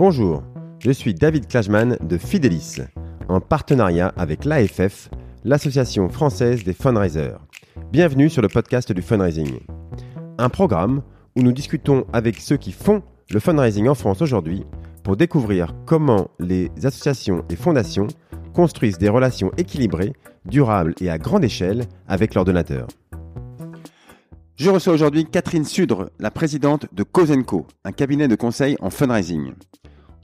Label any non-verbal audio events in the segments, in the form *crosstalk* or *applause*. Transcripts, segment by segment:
Bonjour, je suis David Klajman de Fidelis, en partenariat avec l'AFF, l'Association française des fundraisers. Bienvenue sur le podcast du fundraising. Un programme où nous discutons avec ceux qui font le fundraising en France aujourd'hui pour découvrir comment les associations et fondations construisent des relations équilibrées, durables et à grande échelle avec leurs donateurs. Je reçois aujourd'hui Catherine Sudre, la présidente de Cosenco, un cabinet de conseil en fundraising.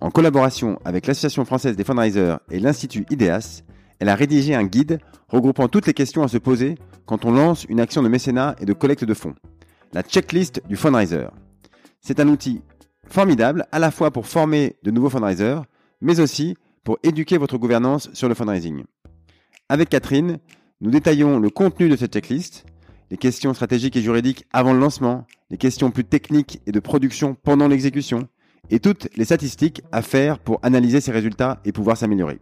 En collaboration avec l'Association française des fundraisers et l'Institut IDEAS, elle a rédigé un guide regroupant toutes les questions à se poser quand on lance une action de mécénat et de collecte de fonds. La checklist du fundraiser. C'est un outil formidable à la fois pour former de nouveaux fundraisers, mais aussi pour éduquer votre gouvernance sur le fundraising. Avec Catherine, nous détaillons le contenu de cette checklist, les questions stratégiques et juridiques avant le lancement, les questions plus techniques et de production pendant l'exécution, et toutes les statistiques à faire pour analyser ces résultats et pouvoir s'améliorer.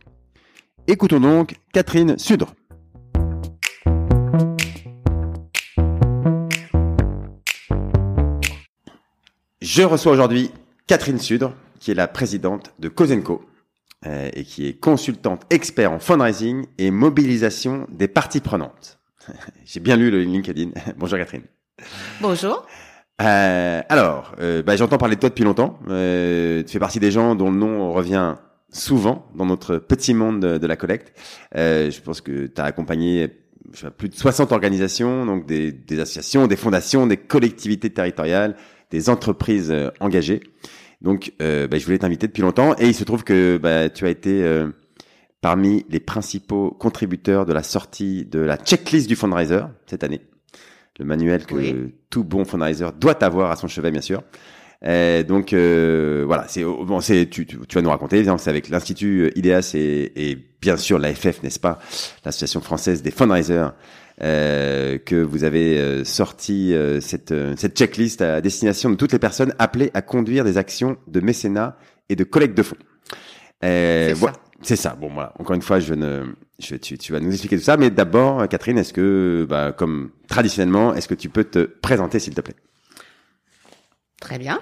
Écoutons donc Catherine Sudre. Je reçois aujourd'hui Catherine Sudre, qui est la présidente de Cosenco euh, et qui est consultante expert en fundraising et mobilisation des parties prenantes. *laughs* J'ai bien lu le LinkedIn. *laughs* Bonjour Catherine. Bonjour. Euh, alors, euh, bah, j'entends parler de toi depuis longtemps. Euh, tu fais partie des gens dont le nom revient souvent dans notre petit monde de, la collecte. Euh, je pense que tu as accompagné plus de 60 organisations, donc des, associations, des fondations, des collectivités territoriales, des entreprises engagées. Donc, bah, je voulais t'inviter depuis longtemps et il se trouve que bah, tu as été parmi les principaux contributeurs de la sortie de la checklist du fundraiser cette année. Le manuel que Oui. tout bon fundraiser doit avoir à son chevet, bien sûr. Euh, donc euh, voilà, c'est bon, c'est tu, tu, tu vas nous raconter. C'est avec l'institut IDEAS et, et bien sûr l'AFF, n'est-ce pas, l'association française des fundraisers, euh, que vous avez euh, sorti euh, cette euh, cette checklist à destination de toutes les personnes appelées à conduire des actions de mécénat et de collecte de fonds. Euh, C'est voi- ça. C'est ça. Bon, voilà. Encore une fois, je ne, tu, vas nous expliquer tout ça. Mais d'abord, Catherine, est-ce que, bah, comme traditionnellement, est-ce que tu peux te présenter, s'il te plaît? Très bien.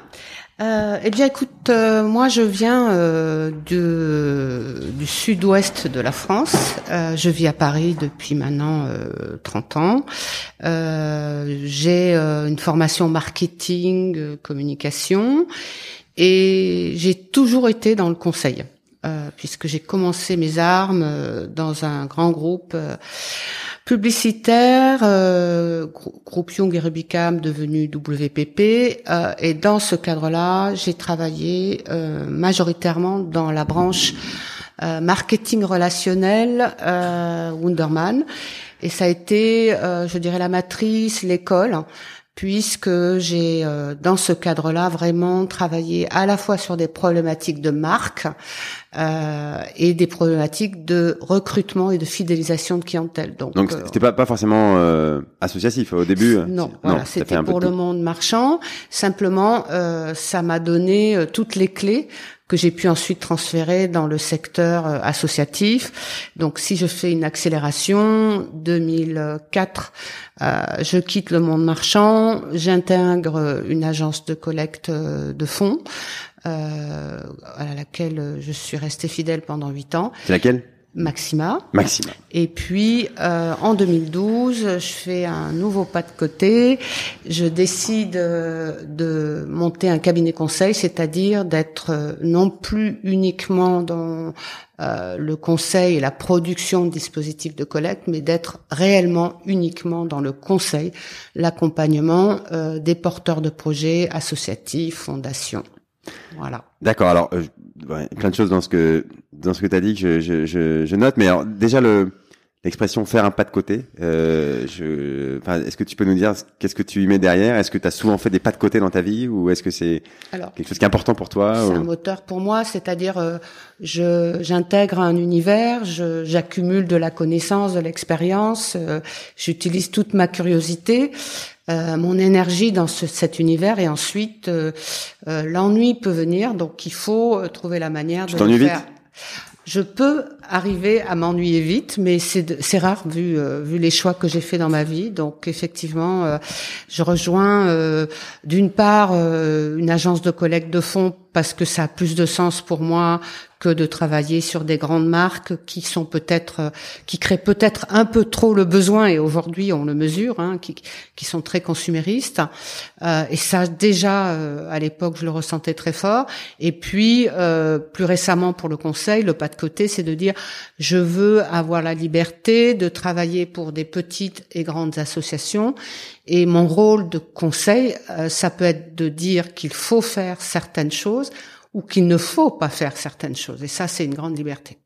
Euh, eh bien, écoute, euh, moi, je viens euh, du sud-ouest de la France. Euh, je vis à Paris depuis maintenant euh, 30 ans. J'ai une formation marketing, communication, et j'ai toujours été dans le conseil, euh, puisque j'ai commencé mes armes euh, dans un grand groupe. euh, publicitaire, grou- groupe Young et Rubicam devenu WPP, et dans ce cadre-là, j'ai travaillé majoritairement dans la branche marketing relationnel Wunderman, et ça a été, je dirais, la matrice, l'école, puisque j'ai euh, dans ce cadre-là vraiment travaillé à la fois sur des problématiques de marque euh, et des problématiques de recrutement et de fidélisation de clientèle. Donc, Donc, euh, c'était pas, pas forcément euh, associatif au début. non, voilà, t'as fait c'était pour le monde marchand. Simplement, euh, ça m'a donné toutes les clés que j'ai pu ensuite transférer dans le secteur euh, associatif. Donc, si je fais une accélération, 2004, euh, je quitte le monde marchand, j'intègre euh, une agence de collecte euh, de fonds. euh, à laquelle je suis restée fidèle pendant huit ans, C'est laquelle? Maxima. Maxime. Et puis euh, en 2012, je fais un nouveau pas de côté. Je décide euh, de monter un cabinet conseil, c'est-à-dire d'être euh, non plus uniquement dans euh, le conseil et la production de dispositifs de collecte, mais d'être réellement uniquement dans le conseil, l'accompagnement euh, des porteurs de projets associatifs, fondations. Voilà. D'accord. Alors, euh, ouais, plein de choses dans ce que dans ce que t'as dit que je, je, je, je note. Mais alors, déjà le l'expression faire un pas de côté. Euh, je, enfin, est-ce que tu peux nous dire qu'est-ce que tu y mets derrière? Est-ce que tu as souvent fait des pas de côté dans ta vie ou est-ce que c'est quelque chose qui est important pour toi C'est ou- un moteur pour moi, c'est-à-dire euh, je j'intègre un univers, je- j'accumule de la connaissance, de l'expérience, euh, j'utilise toute ma curiosité, euh, mon énergie dans ce- cet univers et ensuite euh, euh, l'ennui peut venir, donc il faut euh, trouver la manière Tu de le vite? faire. je peux arriver à m'ennuyer vite, mais c'est rare vu euh, vu les choix que j'ai fait dans ma vie. Donc effectivement, euh, je rejoins euh, d'une part une agence de collecte de fonds parce que ça a plus de sens pour moi que de travailler sur des grandes marques qui sont peut-être qui créent peut-être un peu trop le besoin et aujourd'hui on le mesure, hein, qui, qui sont très consuméristes. et ça déjà à l'époque je le ressentais très fort. Et puis plus récemment pour le conseil, le pas de côté, c'est de dire je veux avoir la liberté de travailler pour des petites et grandes associations. Et mon rôle de conseil, euh, ça peut être de dire qu'il faut faire certaines choses ou qu'il ne faut pas faire certaines choses. Et ça, c'est une grande liberté.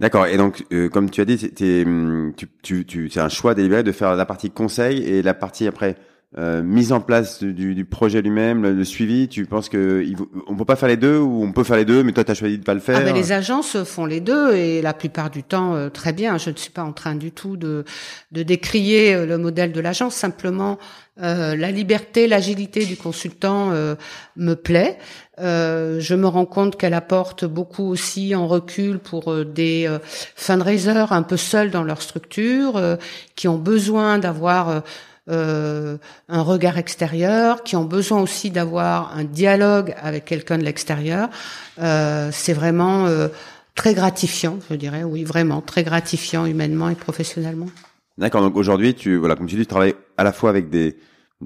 D'accord. Et donc, euh, comme tu as dit, hum, tu, tu, tu, c'est un choix délibéré de faire la partie conseil et la partie après euh, mise en place du, du projet lui-même, le, suivi, tu penses que il, on peut pas faire les deux ou on peut faire les deux, mais toi tu as choisi de pas le faire ah ben, Les agences font les deux et la plupart du temps euh, très bien. Je ne suis pas en train du tout de, de décrier euh, le modèle de l'agence, simplement euh, la liberté, l'agilité du consultant me plaît. je me rends compte qu'elle apporte beaucoup aussi en recul pour des fundraisers un peu seuls dans leur structure, qui ont besoin d'avoir euh, un regard extérieur, qui ont besoin aussi d'avoir un dialogue avec quelqu'un de l'extérieur. Euh, c'est vraiment euh, très gratifiant, je dirais, oui, vraiment très gratifiant humainement et professionnellement. D'accord. Donc aujourd'hui, tu voilà, comme tu dis, tu travailles à la fois avec des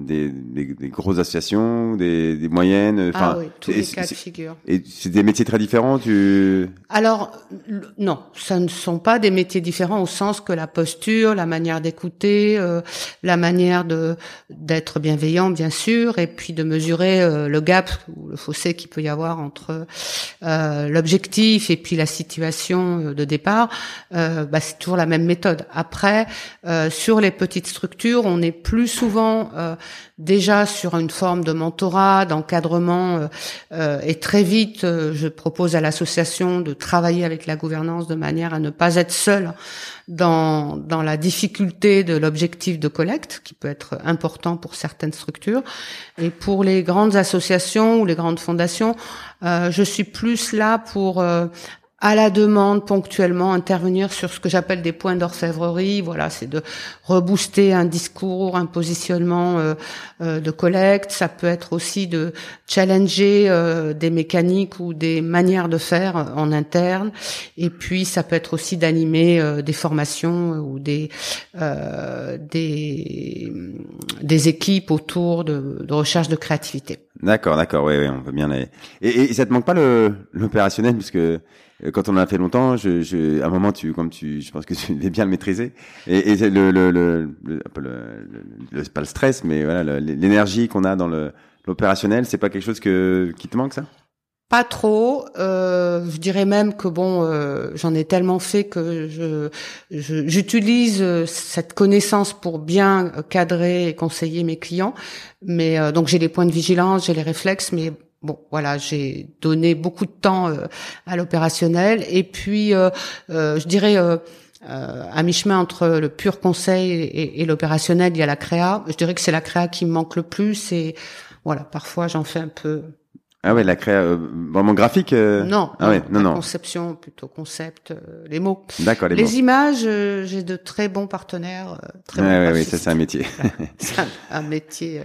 des, des, des, grosses associations, des, des moyennes. Ah oui, tous les cas de figure. Et c'est des métiers très différents. Tu alors non, ça ne sont pas des métiers différents au sens que la posture, la manière d'écouter, euh, la manière de d'être bienveillant, bien sûr, et puis de mesurer euh, le gap ou le fossé qu'il peut y avoir entre euh, l'objectif et puis la situation de départ. Bah, c'est toujours la même méthode. Après, sur les petites structures, on est plus souvent déjà sur une forme de mentorat, d'encadrement, euh, euh, et très vite, euh, je propose à l'association de travailler avec la gouvernance de manière à ne pas être seul dans, dans la difficulté de l'objectif de collecte, qui peut être important pour certaines structures. Et pour les grandes associations ou les grandes fondations, je suis plus là pour à la demande ponctuellement intervenir sur ce que j'appelle des points d'orfèvrerie. Voilà, c'est de rebooster un discours, un positionnement euh, euh, de collecte. Ça peut être aussi de challenger euh, des mécaniques ou des manières de faire en interne. Et puis ça peut être aussi d'animer des formations ou des des des équipes autour de, de recherche de créativité. D'accord, d'accord, oui, oui, on peut bien les. Et, et ça te manque pas le l'opérationnel puisque euh, quand on en a fait longtemps, je, je, à un moment, tu, comme tu, je pense que tu devais bien le maîtriser. Et, et le, le, le, le, le, pas le stress, mais voilà, l'énergie qu'on a dans le l'opérationnel, c'est pas quelque chose que qui te manque ça? Pas trop. Euh, je dirais même que bon, euh, j'en ai tellement fait que je j'utilise euh, cette connaissance pour bien cadrer et conseiller mes clients. Mais euh, donc j'ai les points de vigilance, j'ai les réflexes, mais bon, voilà, j'ai donné beaucoup de temps à l'opérationnel. Et puis, je dirais. à mi-chemin entre le pur conseil et, et l'opérationnel, il y a la créa. Je dirais que c'est la créa qui me manque le plus et voilà, parfois j'en fais un peu ah ouais, la créa euh, vraiment graphique. Euh... Non, ah ouais, non, non. Conception plutôt concept, euh, les mots. D'accord, les, les images. Euh, j'ai de très bons partenaires. très ouais, ouais, oui, ça c'est un métier. *laughs* c'est un, métier,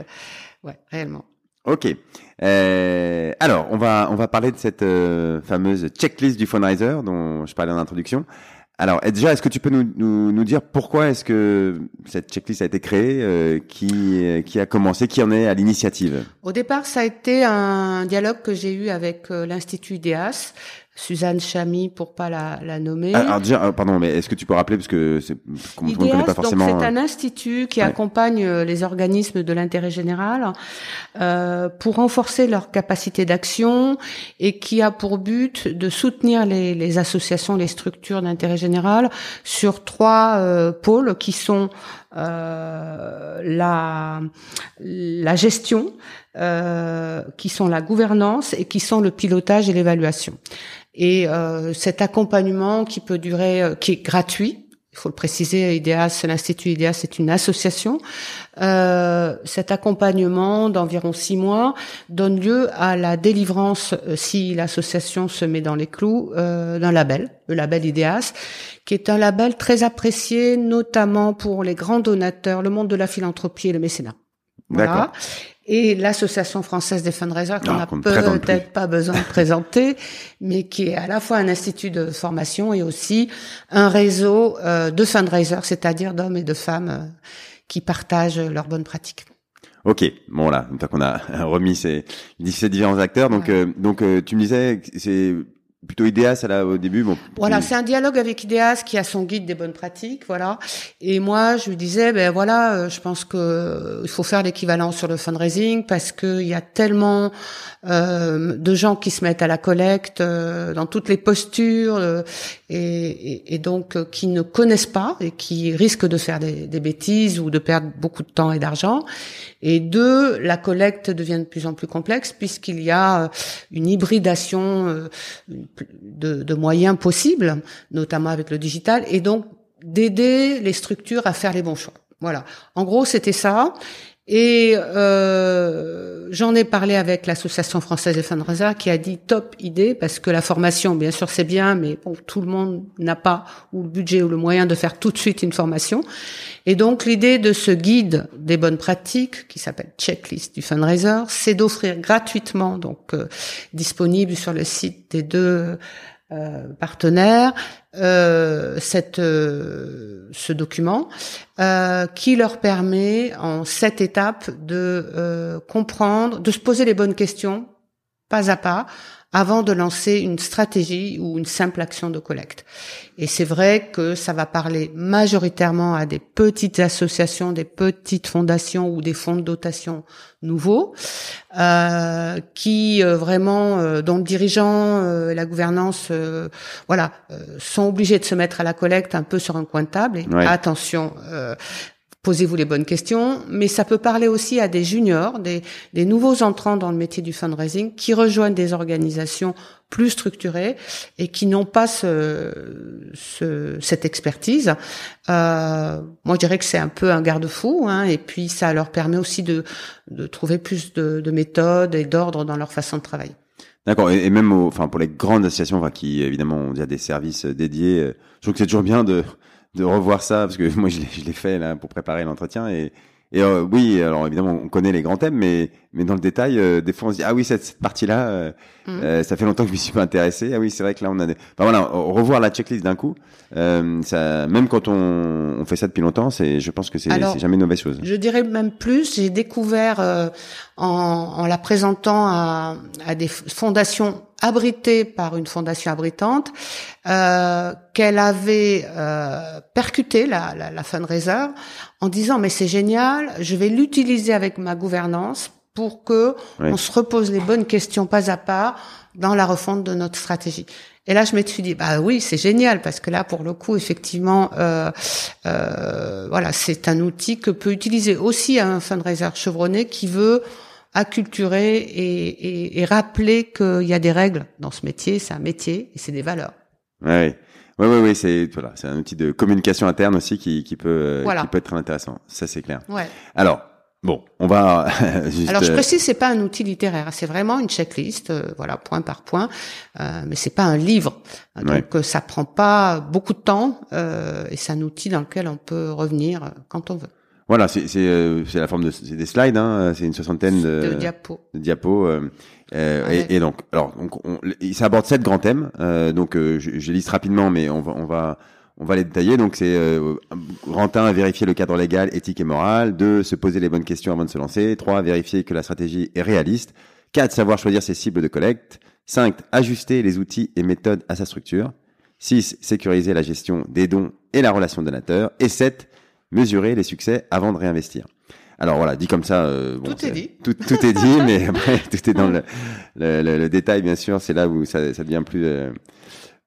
ouais, réellement. Ok. alors, on va on va parler de cette fameuse checklist du fundraiser dont je parlais en introduction. Alors, déjà, est-ce que tu peux nous, nous, nous dire pourquoi est-ce que cette checklist a été créée, euh, qui, qui a commencé, qui en est à l'initiative? Au départ, ça a été un dialogue que j'ai eu avec euh, l'Institut IDEAS, Suzanne Chamy pour pas la, la nommer. Ah, alors déjà, euh, pardon, mais est-ce que tu peux rappeler parce que c'est on ne connaît pas forcément. C'est un institut qui accompagne euh, les organismes de l'intérêt général euh, pour renforcer leur capacité d'action et qui a pour but de soutenir les, les associations, les structures d'intérêt général sur trois euh, pôles qui sont euh, la, la gestion, euh, qui sont la gouvernance et qui sont le pilotage et l'évaluation. Et euh, cet accompagnement qui peut durer, euh, qui est gratuit, il faut le préciser, IDEAS, l'Institut IDEAS, c'est une association. Euh, cet accompagnement d'environ six mois donne lieu à la délivrance, si l'association se met dans les clous, d'un label, le label IDEAS, qui est un label très apprécié, notamment pour les grands donateurs, le monde de la philanthropie et le mécénat. Voilà. Et l'association française des fundraisers qu'on n'a peut-être pas besoin de présenter, *laughs* mais qui est à la fois un institut de formation et aussi un réseau euh, de fundraisers, c'est-à-dire d'hommes et de femmes euh, qui partagent leurs bonnes pratiques. Ok, bon là, une fois qu'on a *laughs* remis ces, ces différents acteurs, donc euh, donc tu me disais, c'est plutôt Ideas là au début. Bon. Voilà, c'est un dialogue avec Ideas qui a son guide des bonnes pratiques, voilà. Et moi, je lui disais, ben voilà, euh, je pense que euh, il faut faire l'équivalent sur le fundraising parce que il y a tellement euh, de gens qui se mettent à la collecte euh, dans toutes les postures euh, et, et, et, donc qui ne connaissent pas et qui risquent de faire des, des bêtises ou de perdre beaucoup de temps et d'argent. Et deux, la collecte devient de plus en plus complexe puisqu'il y a une hybridation de, de moyens possibles, notamment avec le digital, et donc d'aider les structures à faire les bons choix. Voilà. En gros, c'était ça. Et euh, j'en ai parlé avec l'association française des fundraisers qui a dit top idée parce que la formation, bien sûr, c'est bien, mais bon, tout le monde n'a pas ou le budget ou le moyen de faire tout de suite une formation. Et donc l'idée de ce guide des bonnes pratiques qui s'appelle Checklist du fundraiser, c'est d'offrir gratuitement, donc euh, disponible sur le site des deux euh, partenaires euh, cette, euh, ce document qui leur permet en sept étapes de comprendre, de se poser les bonnes questions pas à pas avant de lancer une stratégie ou une simple action de collecte. Et c'est vrai que ça va parler majoritairement à des petites associations, des petites fondations ou des fonds de dotation nouveaux, euh, qui euh, vraiment, euh, dont le dirigeant euh, la gouvernance, voilà, sont obligés de se mettre à la collecte un peu sur un coin de table. Et attention, posez-vous les bonnes questions, mais ça peut parler aussi à des juniors, des, des, nouveaux entrants dans le métier du fundraising qui rejoignent des organisations plus structurées et qui n'ont pas ce, ce, cette expertise. Euh, moi, je dirais que c'est un peu un garde-fou, hein, et puis ça leur permet aussi de, de trouver plus de, de méthodes et d'ordre dans leur façon de travailler. D'accord, et, même enfin pour les grandes associations qui évidemment ont déjà des services dédiés, euh, je trouve que c'est toujours bien de de revoir ça parce que *laughs* moi je l'ai fait là pour préparer l'entretien et et euh, oui, alors évidemment, on connaît les grands thèmes, mais mais dans le détail, euh, des fois on se dit ah oui cette, cette partie-là, euh, mm. ça fait longtemps que je m'y suis pas intéressé. Ah oui, c'est vrai que là on a, des... enfin, voilà, revoir la checklist d'un coup, ça, même quand on, on, fait ça depuis longtemps, c'est, je pense que c'est jamais une mauvaise chose. Je dirais même plus, j'ai découvert en, en, la présentant à, à des fondations abritée par une fondation abritante, euh, qu'elle avait euh, percuté la, la, la fundraiser en disant mais c'est génial, je vais l'utiliser avec ma gouvernance pour que on se repose les bonnes questions pas à pas dans la refonte de notre stratégie. Et là, je me suis dit, bah oui, c'est génial parce que là, pour le coup, effectivement, euh, euh, voilà, c'est un outil que peut utiliser aussi un fundraiser chevronné qui veut acculturer et, et, et rappeler qu'il y a des règles dans ce métier, c'est un métier et c'est des valeurs. Ouais. Oui, oui, oui, c'est voilà, c'est un outil de communication interne aussi qui, qui peut qui peut être très intéressant. Ça, c'est clair. Ouais. Alors, bon, on va. *laughs* juste... Alors, je euh, précise, c'est pas un outil littéraire, c'est vraiment une checklist, euh, voilà, point par point, euh, mais c'est pas un livre, donc ouais. ça prend pas beaucoup de temps euh, et c'est un outil dans lequel on peut revenir quand on veut. Voilà, c'est c'est euh, la forme de c'est des slides, hein, c'est une soixantaine de, de diapos. De diapos euh, euh et, et, donc, alors, donc, on, ça aborde sept grands thèmes. Euh, donc, euh, je, je, liste rapidement, mais on va on va on va les détailler. Donc, c'est grand 1, vérifier le cadre légal, éthique et moral. 2, se poser les bonnes questions avant de se lancer. 3, vérifier que la stratégie est réaliste. 4, savoir choisir ses cibles de collecte. 5, ajuster les outils et méthodes à sa structure. 6, sécuriser la gestion des dons et la relation donateur. Et 7, mesurer les succès avant de réinvestir. Alors voilà, dit comme ça, euh, bon, tout est dit. *laughs* Tout, tout, est dit, mais après *laughs* tout est dans le, le, le, détail bien sûr. C'est là où ça, ça devient plus euh,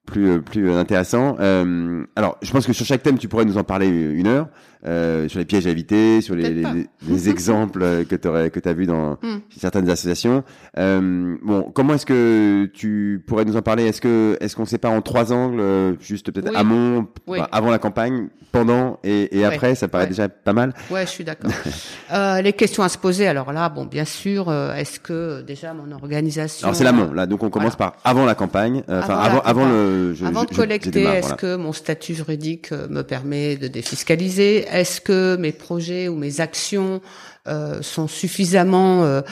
plus plus intéressant. alors, je pense que sur chaque thème, tu pourrais nous en parler une heure. Euh, sur les pièges à éviter, sur les, les, exemples que tu que as vu dans *laughs* hmm. certaines associations. Euh, bon, comment est-ce que tu pourrais nous en parler? Est-ce que est-ce qu'on sépare en trois angles, euh, juste peut-être amont, avant la campagne, pendant et, et après? Ça paraît déjà pas mal. Ouais, je suis d'accord. *laughs* euh, les questions à se poser. Alors là, bon, bien sûr, euh, est-ce que déjà mon organisation Alors c'est l'amont. Là, donc on commence par avant la campagne. Enfin avant, avant, le. Je, avant de collecter, est-ce que mon statut juridique me permet de défiscaliser? Est-ce que mes projets ou mes actions euh, sont suffisamment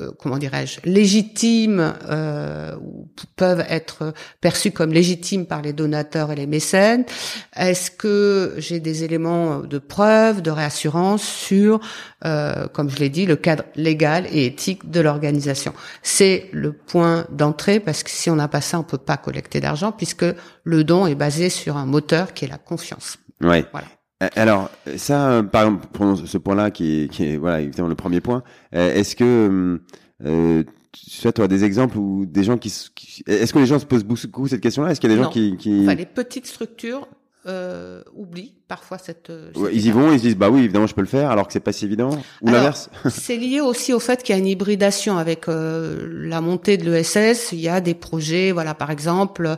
euh, euh, comment dirais-je, légitimes ou peuvent être perçus comme légitimes par les donateurs et les mécènes Est-ce que j'ai des éléments de preuve, de réassurance sur, comme je l'ai dit, le cadre légal et éthique de l'organisation? C'est le point d'entrée parce que si on n'a pas ça, on peut pas collecter d'argent puisque le don est basé sur un moteur qui est la confiance. Ouais. Voilà. Euh, alors ça, euh, par exemple, pour ce point-là qui est, qui est voilà évidemment le premier point, euh, est-ce que euh, tu as des exemples où des gens qui, est-ce que les gens se posent beaucoup cette question-là? Est-ce qu'il y a des gens qui, qui... Enfin, les petites structures euh, oublient parfois cette. Euh, ils y vont, ils se disent bah oui évidemment je peux le faire alors que c'est pas si évident ou l'inverse. *laughs* c'est lié aussi au fait qu'il y a une hybridation avec euh, la montée de l'ESS. Il y a des projets, voilà par exemple euh,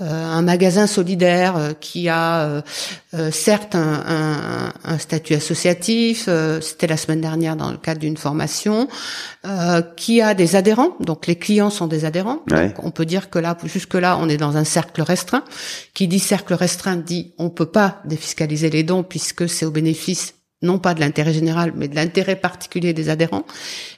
un magasin solidaire qui a certes un, un, un, statut associatif. C'était la semaine dernière dans le cadre d'une formation qui a des adhérents. Donc les clients sont des adhérents. Donc on peut dire que là jusque là on est dans un cercle restreint. Qui dit cercle restreint dit on peut pas défiscaliser les dons puisque c'est au bénéfice non pas de l'intérêt général, mais de l'intérêt particulier des adhérents,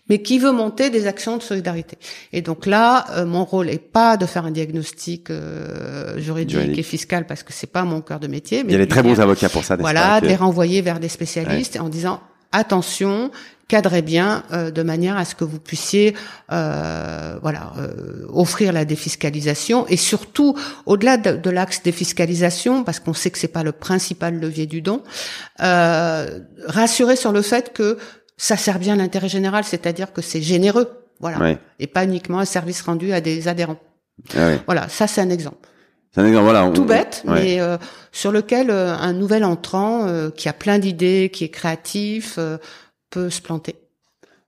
mais qui veut monter des actions de solidarité. Et donc là, euh, mon rôle est pas de faire un diagnostic euh, juridique, et fiscal parce que c'est pas mon cœur de métier. Mais Il y a des très bons avocats pour ça. Voilà, de les renvoyer vers des spécialistes en disant attention, cadrez bien euh, de manière à ce que vous puissiez euh, voilà euh, offrir la défiscalisation. Et surtout au-delà de, de l'axe défiscalisation parce qu'on sait que c'est pas le principal levier du don rassurer sur le fait que ça sert bien l'intérêt général c'est-à-dire que c'est généreux voilà et pas uniquement un service rendu à des adhérents. Ah voilà ça c'est un exemple c'est un exemple, voilà. Tout bête, mais sur lequel un nouvel entrant qui a plein d'idées, qui est créatif, peut se planter.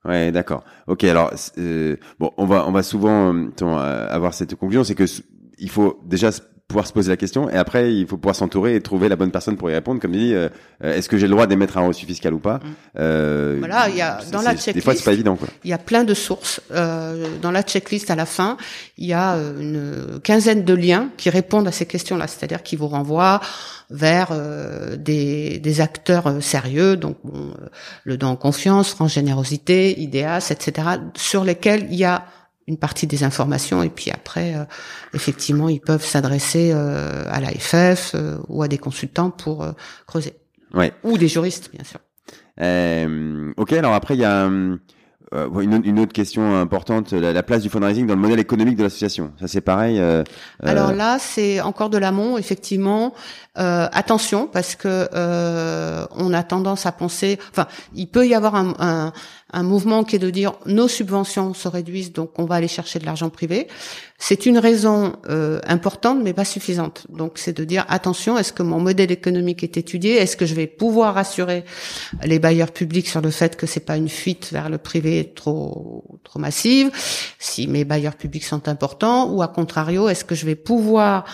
Ouais, d'accord. Ok, alors euh, bon, on va on va souvent euh, avoir cette conclusion, c'est que il faut déjà pouvoir se poser la question et après il faut pouvoir s'entourer et trouver la bonne personne pour y répondre comme dit euh, euh, est-ce que j'ai le droit d'émettre un reçu fiscal ou pas mm. euh, voilà il y a dans la checklist des fois c'est pas évident quoi il y a plein de sources euh, dans la checklist à la fin il y a une quinzaine de liens qui répondent à ces questions là c'est-à-dire qui vous renvoient vers euh, des, des, acteurs sérieux, donc bon, le don en confiance, France Générosité, IDEAS, etc., sur lesquels il y a une partie des informations et puis après euh, effectivement ils peuvent s'adresser euh, à l'AFF euh, ou à des consultants pour creuser ouais. ou des juristes bien sûr ok alors après il y a une, une, autre question importante, la, place du fundraising dans le modèle économique de l'association. Ça c'est pareil. Alors là, c'est encore de l'amont, effectivement. attention, parce que on a tendance à penser. Enfin, il peut y avoir un, un, un mouvement qui est de dire nos subventions se réduisent, donc on va aller chercher de l'argent privé. C'est une raison euh, importante, mais pas suffisante. Donc c'est de dire attention, est-ce que mon modèle économique est étudié? Est-ce que je vais pouvoir rassurer les bailleurs publics sur le fait que c'est pas une fuite vers le privé trop trop massive? Si mes bailleurs publics sont importants, ou à contrario, est-ce que je vais pouvoir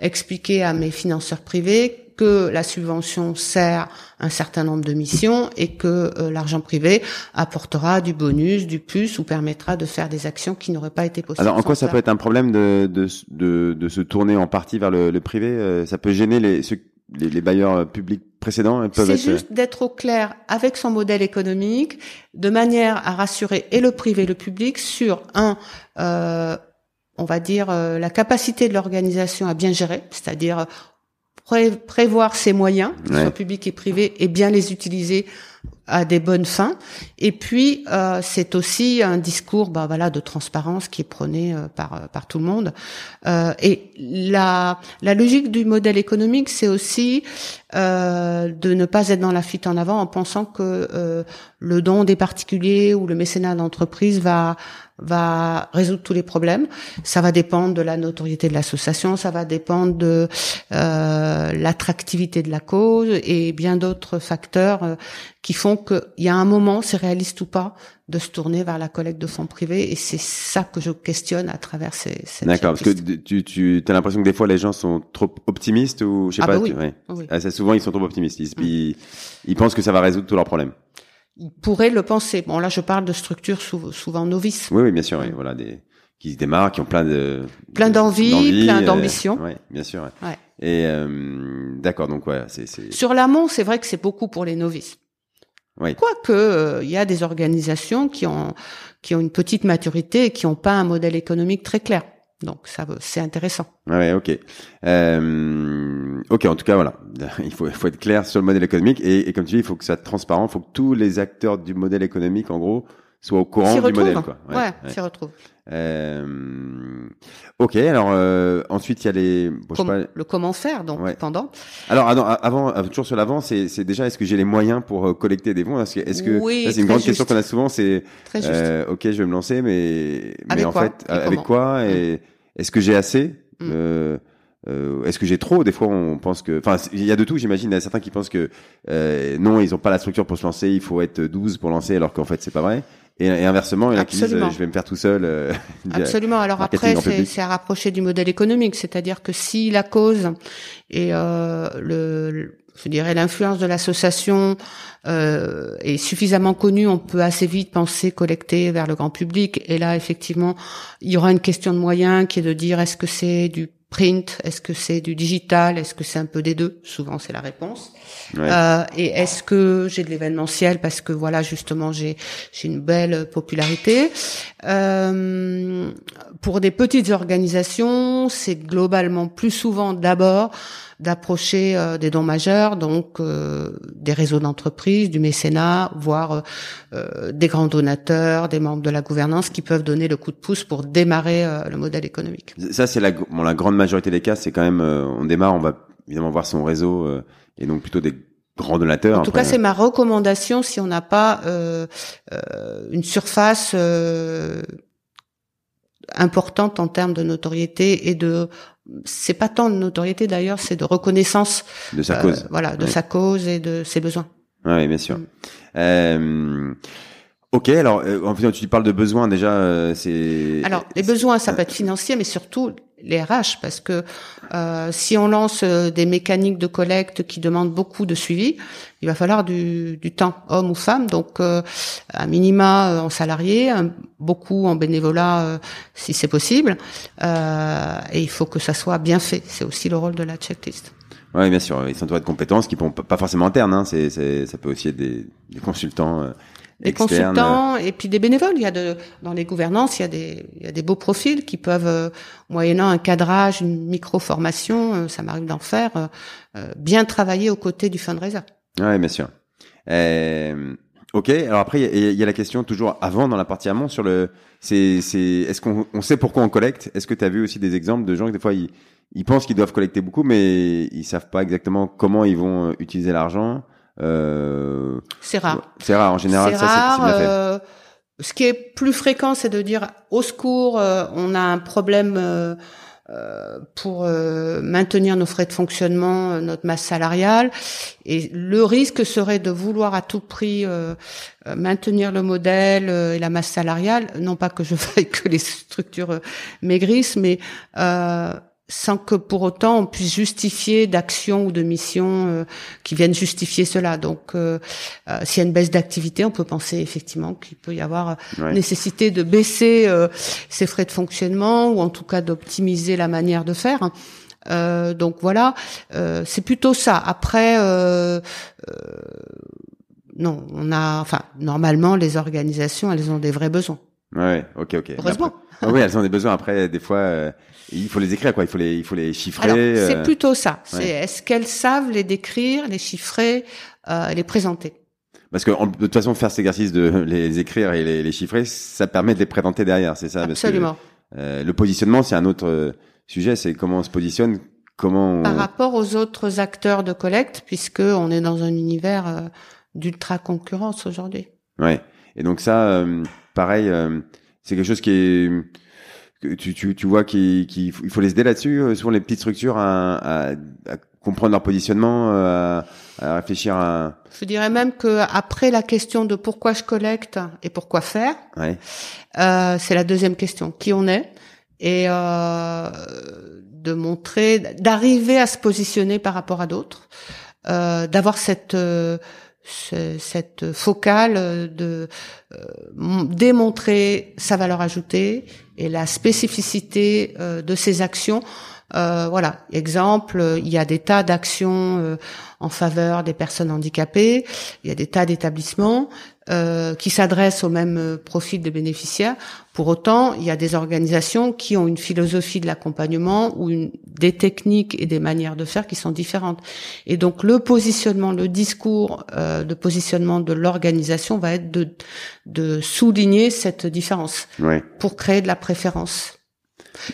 expliquer à mes financeurs privés que la subvention sert un certain nombre de missions et que euh, l'argent privé apportera du bonus, du plus ou permettra de faire des actions qui n'auraient pas été possibles. Alors en quoi ça, peut être un problème de, de, de, de, se tourner en partie vers le, le privé euh, Ça peut gêner les, les, les bailleurs euh, publics précédents C'est juste d'être au clair avec son modèle économique, de manière à rassurer et le privé et le public sur un, euh, on va dire, la capacité de l'organisation à bien gérer, c'est-à-dire prévoir ses moyens, soit publics et privés, et bien les utiliser à des bonnes fins. Et puis euh, c'est aussi un discours, bah voilà, de transparence qui est prôné euh, par euh, par tout le monde. et la la logique du modèle économique, c'est aussi euh, de ne pas être dans la fuite en avant en pensant que euh, le don des particuliers ou le mécénat d'entreprise va va résoudre tous les problèmes. Ça va dépendre de la notoriété de l'association, ça va dépendre de euh, l'attractivité de la cause et bien d'autres facteurs euh, qui font qu'il y a un moment, c'est réaliste ou pas, de se tourner vers la collecte de fonds privés. Et c'est ça que je questionne à travers ces. D'accord, parce que tu, tu as l'impression que des fois les gens sont trop optimistes ou je sais ah pas. Bah oui. ouais. Oui. Ah, ça, souvent ils sont trop optimistes. Ils, Mm. ils, ils pensent que ça va résoudre tous leurs problèmes. Ils pourraient le penser. Bon, là, je parle de structures sou- souvent novices. Oui, oui, bien sûr. oui, voilà, des qui se démarrent, qui ont plein de Plein de- d'envie, plein euh, d'ambition. ouais, bien sûr. ouais. Ouais. Et euh, d'accord, donc ouais, c'est c'est Sur l'amont, c'est vrai que c'est beaucoup pour les novices. Oui. Quoique, euh, il y a des organisations qui ont qui ont une petite maturité et qui n'ont pas un modèle économique très clair. Donc ça, c'est intéressant. Ouais, ok. Euh, ok, en tout cas, voilà. *laughs* Il faut, il faut être clair sur le modèle économique et, et comme tu dis, il faut que ça soit transparent. Il faut que tous les acteurs du modèle économique, en gros, soient au courant du modèle, quoi. Ouais, ouais. s'y retrouvent. Euh, ok, alors euh, ensuite il y a les. bon, je sais Comme- pas- le comment faire, donc Ouais. pendant. alors ah non, avant, avant, toujours sur l'avant, c'est c'est déjà est-ce que j'ai les moyens pour euh, collecter des fonds? Est-ce que, est-ce que Oui, c'est une grande question qu'on a souvent, c'est euh, ok, je vais me lancer, mais mais en fait Et avec quoi? Et est-ce que j'ai assez? Mm. Euh, euh, Est-ce que j'ai trop? Des fois, on pense que, enfin, il y a de tout. J'imagine, il y a certains qui pensent que euh, non, ils ont pas la structure pour se lancer. Il faut être 12 pour lancer, alors qu'en fait, c'est pas vrai. Et, et inversement, il y en a qui disent, euh, je vais me faire tout seul. euh, *laughs* Absolument. Alors après, c'est à rapprocher du modèle économique, c'est-à-dire que si la cause et euh, le, le- je dirais l'influence de l'association euh, est suffisamment connue, on peut assez vite penser collecter vers le grand public. Et là, effectivement, il y aura une question de moyens qui est de dire est-ce que c'est du print, est-ce que c'est du digital, est-ce que c'est un peu des deux? Souvent, c'est la réponse. Ouais. Euh, et est-ce que j'ai de l'événementiel? Parce que voilà justement j'ai j'ai une belle popularité. Euh, pour des petites organisations, c'est globalement plus souvent d'abord d'approcher euh, des dons majeurs, donc euh, des réseaux d'entreprises, du mécénat, voire euh, des grands donateurs, des membres de la gouvernance qui peuvent donner le coup de pouce pour démarrer euh, le modèle économique. Ça, c'est la, bon, la grande majorité des cas. C'est quand même, euh, on démarre, on va évidemment voir son réseau euh, et donc plutôt des grands donateurs. En tout Après, cas, c'est ma recommandation si on n'a pas euh, euh, une surface euh, importante en termes de notoriété et de c'est pas tant de notoriété d'ailleurs, c'est de reconnaissance de sa euh, cause. voilà, de Ouais. sa cause et de ses besoins. Oui, bien sûr. Mm. Euh, ok, alors euh, en fait, tu parles de besoins déjà. euh, c'est Alors, les besoins, ça peut être financier, mais surtout les RH, parce que euh, si on lance euh, des mécaniques de collecte qui demandent beaucoup de suivi, il va falloir du, du temps, homme ou femme, donc euh, un minima euh, en salarié, beaucoup en bénévolat si c'est possible, et il faut que ça soit bien fait. C'est aussi le rôle de la checklist. Oui, bien sûr. Ils sont entourés de compétences qui ne pas forcément internes. Hein, ça peut aussi être des, consultants Des externes. consultants et puis des bénévoles. Il y a de dans les gouvernances, il y a des il y a des beaux profils qui peuvent euh, moyennant un cadrage, une micro formation, euh, ça m'arrive d'en faire, euh, euh, bien travailler aux côtés du fundraiser. Oui, bien sûr. Euh, ok. Alors après, il y, a- il y a la question toujours avant dans la partie amont sur le. C'est, c'est. Est-ce qu'on on sait pourquoi on collecte? Est-ce que tu as vu aussi des exemples de gens que des fois ils, ils pensent qu'ils doivent collecter beaucoup, mais ils savent pas exactement comment ils vont euh, utiliser l'argent? Euh, C'est rare. c'est rare en général. c'est ça, c'est- c'est rare. bien fait. euh, ce qui est plus fréquent, c'est de dire au secours, euh, on a un problème euh, euh, pour euh, maintenir nos frais de fonctionnement, notre masse salariale, et le risque serait de vouloir à tout prix maintenir le modèle euh, et la masse salariale. Non pas que je *laughs* veuille que les structures maigrissent, mais euh, sans que pour autant on puisse justifier d'actions ou de missions euh, qui viennent justifier cela. Donc, euh, euh, s'il y a une baisse d'activité, on peut penser effectivement qu'il peut y avoir euh, Ouais. nécessité de baisser euh, ses frais de fonctionnement ou en tout cas d'optimiser la manière de faire. Euh, donc voilà, euh, c'est plutôt ça. Après, euh, euh, non, on a, enfin, normalement, les organisations, elles ont des vrais besoins. Ouais, ok, ok. Heureusement. Après- Ah oui, elles ont des besoins. Après, des fois, euh, il faut les écrire, quoi. Il faut les, il faut les chiffrer. Alors, euh, c'est plutôt ça. C'est est-ce qu'elles savent les décrire, les chiffrer, euh, les présenter? Parce que en- de toute façon, faire cet exercice de *laughs* les écrire et les, les chiffrer, ça permet de les présenter derrière, c'est ça? parce que, Absolument. euh, le positionnement, c'est un autre sujet. C'est comment on se positionne comment Par rapport aux autres acteurs de collecte, puisque on est dans un univers d'ultra concurrence aujourd'hui. Ouais. Et donc ça, pareil, c'est quelque chose qui est tu, tu, tu vois qu'il faut les aider là-dessus, euh, sur les petites structures, à, à, comprendre leur positionnement, euh, à, réfléchir à... Je dirais même que après la question de pourquoi je collecte et pourquoi faire, ouais. euh, c'est la deuxième question. Qui on est et euh, de montrer, d'arriver à se positionner par rapport à d'autres, euh, d'avoir cette euh, cette focale de euh, démontrer sa valeur ajoutée et la spécificité euh, de ses actions. Euh, voilà, exemple, il y a des tas d'actions en faveur des personnes handicapées, il y a des tas d'établissements euh, qui s'adressent au même euh, profil de bénéficiaires. Pour autant, il y a des organisations qui ont une philosophie de l'accompagnement ou une, des techniques et des manières de faire qui sont différentes. Et donc le positionnement, le discours euh, de positionnement de l'organisation va être de, de souligner cette différence pour créer de la préférence.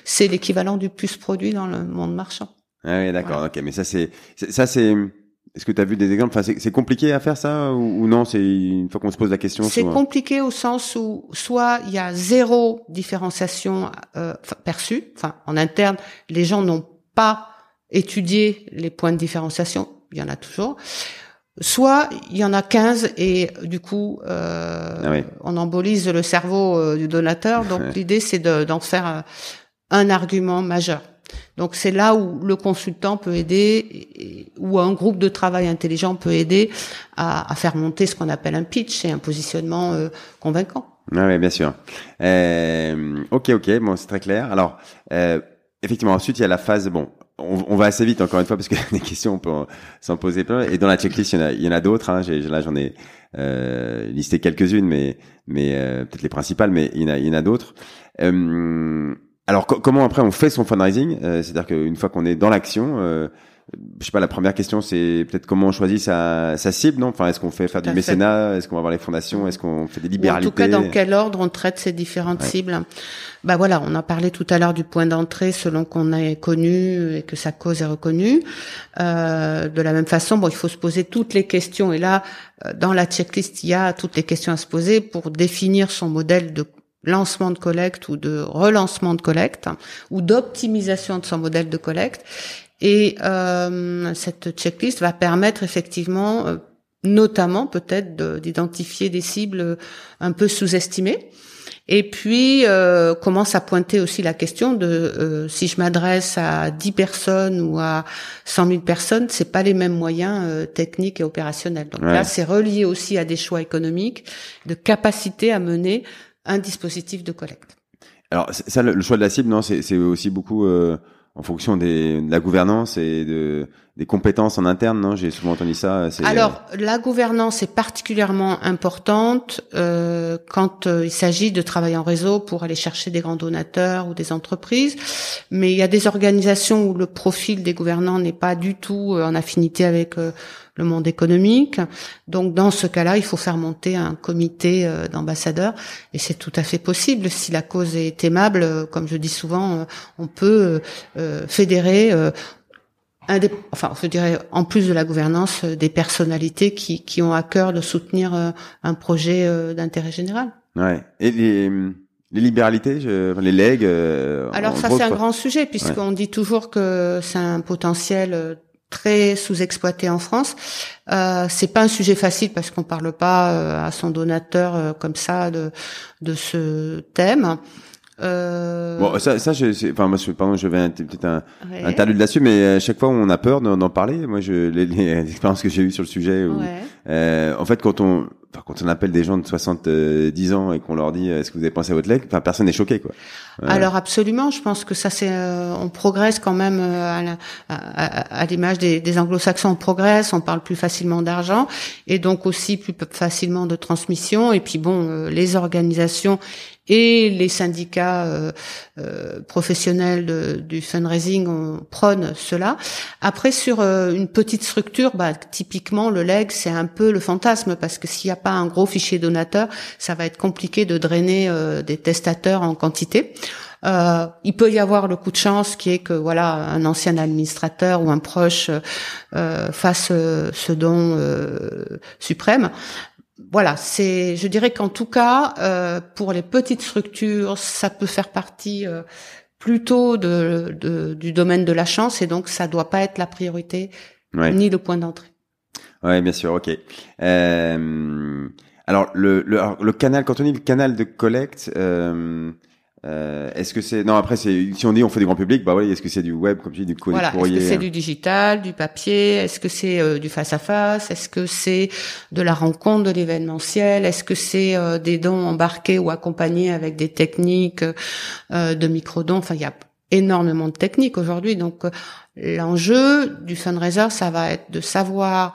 C'est l'équivalent du plus produit dans le monde marchand. Ah oui, d'accord. Ok, mais ça c'est ça c'est est-ce que tu as vu des exemples? Enfin, C'est compliqué à faire ça ou, non? C'est une fois qu'on se pose la question. C'est compliqué au sens où soit il y a zéro différenciation euh, perçue, enfin en interne, les gens n'ont pas étudié les points de différenciation. Il y en a toujours. Soit il y en a 15 et du coup euh, ah on embolise le cerveau euh, du donateur. Donc l'idée c'est d'en faire un argument majeur. Donc c'est là où le consultant peut aider, ou un groupe de travail intelligent peut aider à, faire monter ce qu'on appelle un pitch et un positionnement euh, convaincant. Ah oui, bien sûr. Euh, ok, ok, bon, c'est très clair. Alors, euh, effectivement, ensuite il y a la phase. Bon, on, va assez vite encore une fois parce que *laughs* les questions on peut s'en poser plein. Et dans la checklist, il y en a, d'autres. Hein. Là, j'en ai euh, listé quelques-unes, mais mais euh, peut-être les principales, mais il y en a, il y en a d'autres. Euh, alors comment après on fait son fundraising euh, C'est-à-dire qu'une fois qu'on est dans l'action, euh, je sais pas, la première question c'est peut-être comment on choisit sa, sa cible, non? Enfin, est-ce qu'on fait faire du mécénat? Est-ce qu'on va voir les fondations? Est-ce qu'on fait des libéralités En tout cas, dans quel ordre on traite ces différentes cibles? Bah voilà, on a parlé tout à l'heure du point d'entrée selon qu'on est connu et que sa cause est reconnue. Euh, de la même façon, bon, il faut se poser toutes les questions. Et là, dans la checklist, il y a toutes les questions à se poser pour définir son modèle de lancement de collecte ou de relancement de collecte ou d'optimisation de son modèle de collecte. Et euh, cette checklist va permettre effectivement, euh, notamment peut-être d'identifier des cibles un peu sous-estimées. Et puis euh, commence à pointer aussi la question de euh, si je m'adresse à 10 personnes ou à 100 000 personnes, c'est pas les mêmes moyens euh, techniques et opérationnels. Donc là, c'est relié aussi à des choix économiques, de capacité à mener un dispositif de collecte. Alors ça, le, choix de la cible, non, c'est aussi beaucoup euh, en fonction de la gouvernance et de, des compétences en interne, non? J'ai souvent entendu ça. Alors la gouvernance est particulièrement importante euh, quand euh, il s'agit de travailler en réseau pour aller chercher des grands donateurs ou des entreprises, mais il y a des organisations où le profil des gouvernants n'est pas du tout en affinité avec le monde économique. Donc dans ce cas-là, il faut faire monter un comité euh, d'ambassadeurs et c'est tout à fait possible. Si la cause est aimable, euh, comme je dis souvent, euh, on peut fédérer un des, enfin, je dirais, en plus de la gouvernance, des personnalités qui, qui ont à cœur de soutenir un projet d'intérêt général. Ouais. Et les, les libéralités, les legs. Alors ça, c'est un grand sujet puisqu'on dit toujours que c'est un potentiel très sous-exploité en France. Euh, c'est pas un sujet facile parce qu'on parle pas euh, à son donateur euh, comme ça de de ce thème. Euh... Bon, ça, ça, je, enfin, moi, je, pardon, je vais peut-être un, un talus là-dessus, mais à chaque fois, on a peur d'en parler. Moi, je, les, les expériences que j'ai eues sur le sujet, euh, en fait, quand on, quand on appelle des gens de 70 ans et qu'on leur dit est-ce que vous avez pensé à votre leg, enfin personne n'est choqué quoi. Alors absolument, je pense que ça c'est euh, on progresse quand même euh, à, l'image des, des anglo-saxons, on progresse, on parle plus facilement d'argent et donc aussi plus facilement de transmission. Et puis bon euh, les organisations et les syndicats euh, euh, professionnels de, du fundraising on prônent cela. Après, sur euh, une petite structure, bah, typiquement le leg, c'est un peu le fantasme parce que s'il n'y a pas un gros fichier donateur, ça va être compliqué de drainer des testateurs en quantité. Euh, il peut y avoir le coup de chance qui est que voilà un ancien administrateur ou un proche euh, fasse euh, ce don euh, suprême. Voilà, c'est, je dirais qu'en tout cas, euh, pour les petites structures, ça peut faire partie plutôt de, de, du domaine de la chance et donc ça doit pas être la priorité ni le point d'entrée. Ouais, bien sûr, ok. Euh, alors le, le, le, canal, quand on dit le canal de collecte, euh, euh, est-ce que c'est non après c'est si on dit on fait du grand public bah oui est-ce que c'est du web comme tu dis du courrier voilà, est-ce que c'est du digital du papier est-ce que c'est euh, du face à face est-ce que c'est de la rencontre de l'événementiel est-ce que c'est euh, des dons embarqués ou accompagnés avec des techniques euh, de micro-dons? Enfin il y a énormément de techniques aujourd'hui donc l'enjeu du fundraiser ça va être de savoir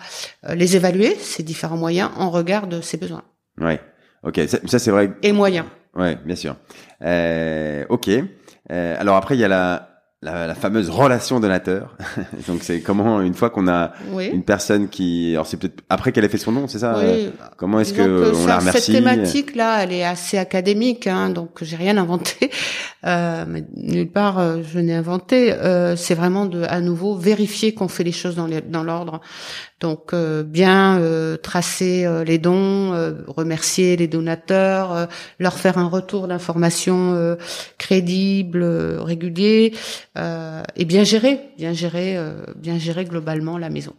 les évaluer ces différents moyens en regard de ses besoins. Ouais. Ok ça, ça c'est vrai et moyens Ouais, bien sûr. Euh, ok. Euh, alors après, il y a la, la, la fameuse relation donateur. *laughs* Donc c'est comment une fois qu'on a une personne qui, alors c'est peut-être après qu'elle ait fait son nom, c'est ça oui. Comment est-ce que, on la remercie Cette thématique là, elle est assez académique, hein, donc j'ai rien inventé. *laughs* Euh, mais nulle part euh, je n'ai inventé. Euh, c'est vraiment de à nouveau vérifier qu'on fait les choses dans, dans l'ordre. Donc euh, bien euh, tracer euh, les dons, remercier les donateurs, leur faire un retour d'information crédible, régulier, et bien gérer, bien gérer, bien gérer globalement la maison.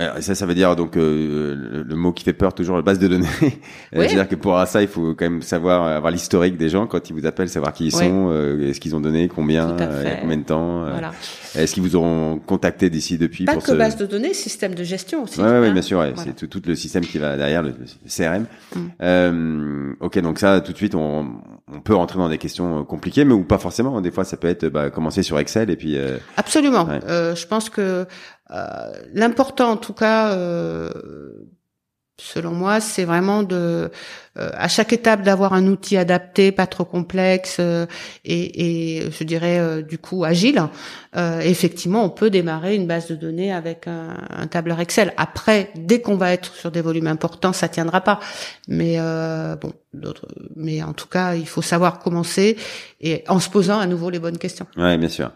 Alors, ça, ça veut dire donc euh, le, mot qui fait peur toujours la base de données. *laughs* C'est-à-dire que pour ça, il faut quand même savoir avoir l'historique des gens quand ils vous appellent, savoir qui ils sont, euh, est-ce qu'ils ont donné, combien, euh, combien de temps. Voilà. Est-ce qu'ils vous auront contacté d'ici depuis Pas que base de données, système de gestion aussi. Oui, ouais, bien sûr. Ouais. C'est tout, tout, le système qui va derrière le, CRM. Mm. ok, donc ça, tout de suite, on, on, peut rentrer dans des questions compliquées, mais ou pas forcément. Des fois, ça peut être bah, commencer sur Excel et puis. Absolument. je pense que euh, l'important, en tout cas, euh, selon moi, c'est vraiment de euh, à chaque étape d'avoir un outil adapté, pas trop complexe euh, et, et, je dirais euh, du coup agile. effectivement, on peut démarrer une base de données avec un, un tableur Excel. Après, dès qu'on va être sur des volumes importants, ça tiendra pas. Mais bon, d'autres. Mais en tout cas, il faut savoir commencer et en se posant à nouveau les bonnes questions. Ouais, bien sûr.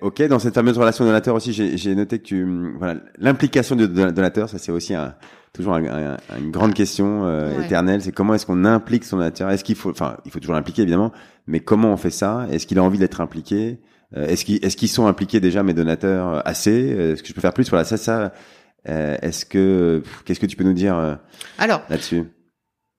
ok, dans cette fameuse relation donateur aussi, j'ai noté que tu voilà l'implication du donateur, ça c'est aussi un toujours une grande question euh, éternelle, c'est comment est-ce qu'on implique son donateur Est-ce qu'il faut, enfin, il faut toujours l'impliquer évidemment, mais comment on fait ça? Est-ce qu'il a envie d'être impliqué? Euh, Est-ce qu'ils, sont impliqués déjà mes donateurs euh, assez? Est-ce que je peux faire plus? Voilà, ça, ça. est-ce que, qu'est-ce que tu peux nous dire Alors, là-dessus?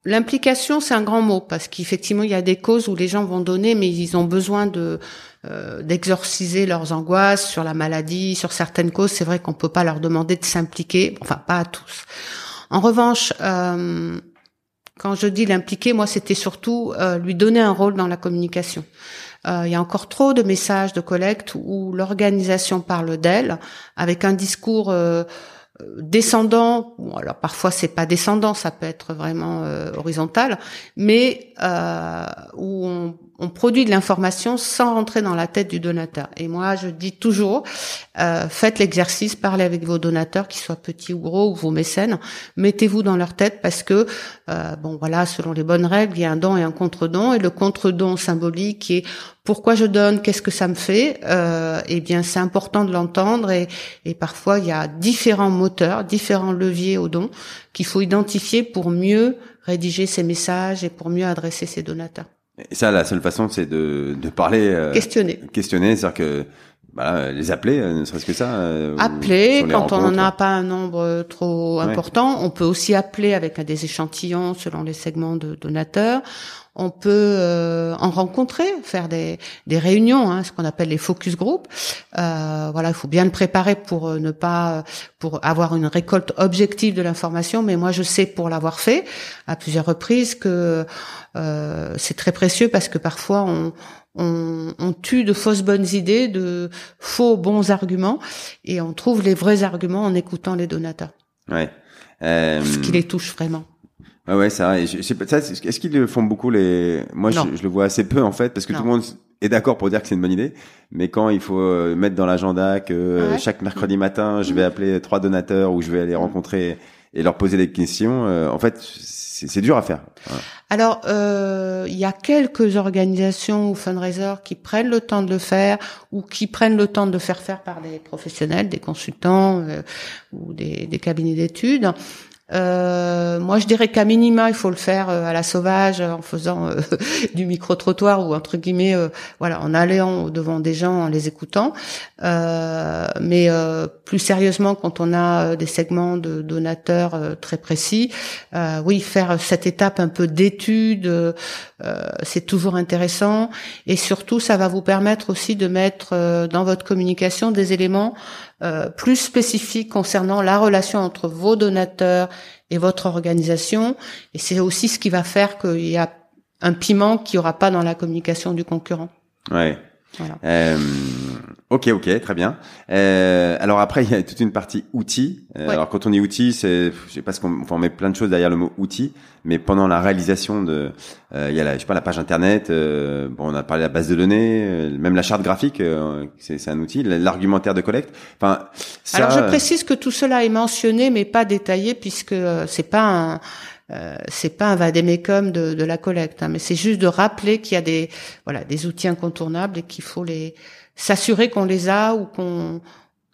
L'implication, c'est un grand mot parce qu'effectivement, il y a des causes où les gens vont donner, mais ils ont besoin de d'exorciser leurs angoisses sur la maladie, sur certaines causes. C'est vrai qu'on peut pas leur demander de s'impliquer, enfin pas à tous. En revanche, euh, quand je dis l'impliquer, moi, c'était surtout euh, lui donner un rôle dans la communication. Euh, il y a encore trop de messages de collecte où l'organisation parle d'elle avec un discours descendant. Bon, alors parfois c'est pas descendant, ça peut être vraiment horizontal, mais où on produit de l'information sans rentrer dans la tête du donateur. Et moi, je dis toujours, euh, faites l'exercice, parlez avec vos donateurs, qu'ils soient petits ou gros, ou vos mécènes, mettez-vous dans leur tête parce que, euh, bon voilà, selon les bonnes règles, il y a un don et un contre-don, et le contre-don symbolique est pourquoi je donne, qu'est-ce que ça me fait, euh, eh bien c'est important de l'entendre et, et parfois il y a différents moteurs, différents leviers au don qu'il faut identifier pour mieux rédiger ces messages et pour mieux adresser ses donateurs. Et ça, la seule façon, c'est de, de parler. Euh, questionner. Questionner, c'est-à-dire que bah, les appeler, euh, ne serait-ce que ça. Euh, appeler quand on n'en a pas un nombre trop important. On peut aussi appeler avec des échantillons selon les segments de donateurs. On peut euh, en rencontrer, faire des, des réunions, hein, ce qu'on appelle les focus group. Euh, voilà, il faut bien le préparer pour euh, ne pas, pour avoir une récolte objective de l'information. Mais moi, je sais pour l'avoir fait à plusieurs reprises que euh, c'est très précieux parce que parfois on, on, on, tue de fausses bonnes idées, de faux bons arguments, et on trouve les vrais arguments en écoutant les donateurs. Ouais. Euh... Ce qui les touche vraiment. Ah ouais, ça. Est-ce qu'ils le font beaucoup les Moi, je, je, le vois assez peu en fait, parce que tout le monde est d'accord pour dire que c'est une bonne idée, mais quand il faut euh, mettre dans l'agenda que euh, chaque mercredi matin, je vais appeler trois donateurs ou je vais aller rencontrer et leur poser des questions. en fait, c'est dur à faire. Alors, euh, il y a quelques organisations ou fundraisers qui prennent le temps de le faire ou qui prennent le temps de le faire faire par des professionnels, des consultants euh, ou des, des cabinets d'études. Euh, moi, je dirais qu'à minima, il faut le faire euh, à la sauvage, en faisant euh, *laughs* du micro-trottoir ou entre guillemets, voilà, en allant devant des gens, en les écoutant. mais plus sérieusement, quand on a des segments de donateurs très précis, oui, faire cette étape un peu d'étude, c'est toujours intéressant. Et surtout, ça va vous permettre aussi de mettre dans votre communication des éléments euh, plus spécifique concernant la relation entre vos donateurs et votre organisation. Et c'est aussi ce qui va faire qu'il y a un piment qu'il n'y aura pas dans la communication du concurrent. Ouais. Voilà. Euh, ok, ok, très bien. Euh, alors après, *laughs* il y a toute une partie outils. Euh, alors quand on dit outils, c'est, je sais pas ce qu'on, enfin, on met plein de choses derrière le mot outil, mais pendant la réalisation de, euh, il y a la, je sais pas, la page internet. Euh, bon, on a parlé de la base de données, même la charte graphique, c'est, c'est un outil. L'argumentaire de collecte. Enfin, ça, alors je précise que tout cela est mentionné, mais pas détaillé, puisque c'est pas un euh, c'est pas un vadémécum de, de la collecte, hein, mais c'est juste de rappeler qu'il y a des voilà des outils incontournables et qu'il faut les s'assurer qu'on les a ou qu'on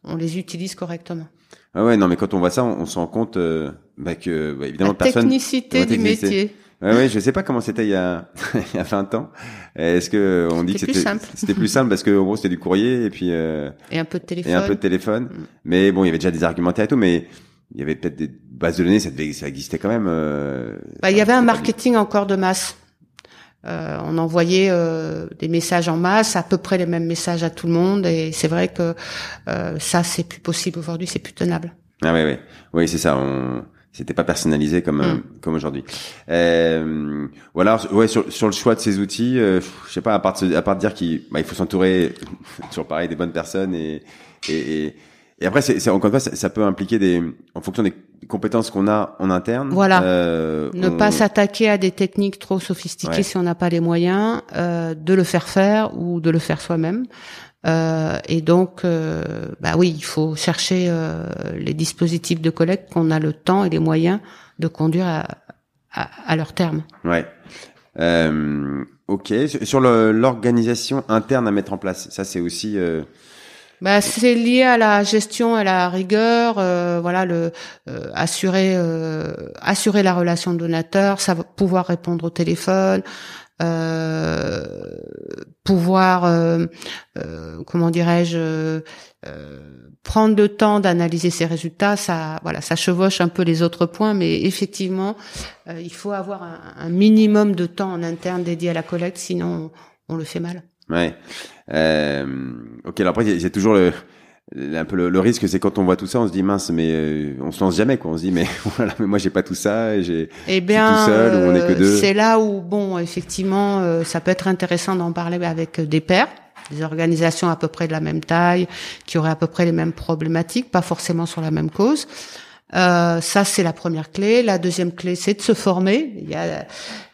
on les utilise correctement. Ah ouais, non, mais quand on voit ça, on, se rend compte euh, bah, que bah, évidemment la technicité du métier. Ouais, ouais, je sais pas comment c'était il y a *laughs* il y a 20 ans. Est-ce que on dit que c'était c'était plus simple parce que en gros c'était du courrier et puis euh, et un peu de téléphone. Et un peu de téléphone. Mm. Mais bon, il y avait déjà des argumentaires et tout, mais il y avait peut-être des bases de données, ça, devait, ça existait quand même. Euh, bah, il y avait un marketing encore de masse. Euh, on envoyait euh, des messages en masse, à peu près les mêmes messages à tout le monde, et c'est vrai que euh, ça c'est plus possible aujourd'hui, c'est plus tenable. Ah oui, oui, oui, c'est ça. On... C'était pas personnalisé comme mm. comme aujourd'hui. Euh, voilà, ouais, sur, sur le choix de ces outils, euh, je sais pas à part de, à part de dire qu'il bah, il faut s'entourer *laughs* toujours pareil des bonnes personnes et et, et et après, c'est encore une fois, ça, peut impliquer des, en fonction des compétences qu'on a en interne. Voilà. Euh, ne pas s'attaquer à des techniques trop sophistiquées si on n'a pas les moyens euh, de le faire faire ou de le faire soi-même. Euh, et donc, euh, bah oui, il faut chercher euh, les dispositifs de collecte qu'on a le temps et les moyens de conduire à, à, à leur terme. Ouais. Euh, ok. Sur l'organisation interne à mettre en place, ça c'est aussi bah, c'est lié à la gestion, à la rigueur, euh, voilà, le euh, assurer euh, assurer la relation donateur, pouvoir répondre au téléphone, pouvoir, comment dirais-je, prendre le temps d'analyser ses résultats. Ça, voilà, ça chevauche un peu les autres points, mais effectivement, il faut avoir un, un, minimum de temps en interne dédié à la collecte, sinon on, on le fait mal. Ouais. Euh, ok, alors après, c'est toujours le, un peu le, risque, c'est quand on voit tout ça, on se dit mince, mais euh, on se lance jamais, quoi. On se dit mais *laughs* voilà, mais moi j'ai pas tout ça, j'ai eh bien, tout seul ou on est que deux. C'est là où bon, effectivement, euh, ça peut être intéressant d'en parler avec des pairs, des organisations à peu près de la même taille, qui auraient à peu près les mêmes problématiques, pas forcément sur la même cause. Euh, ça, c'est la première clé. La deuxième clé, c'est de se former. Il y a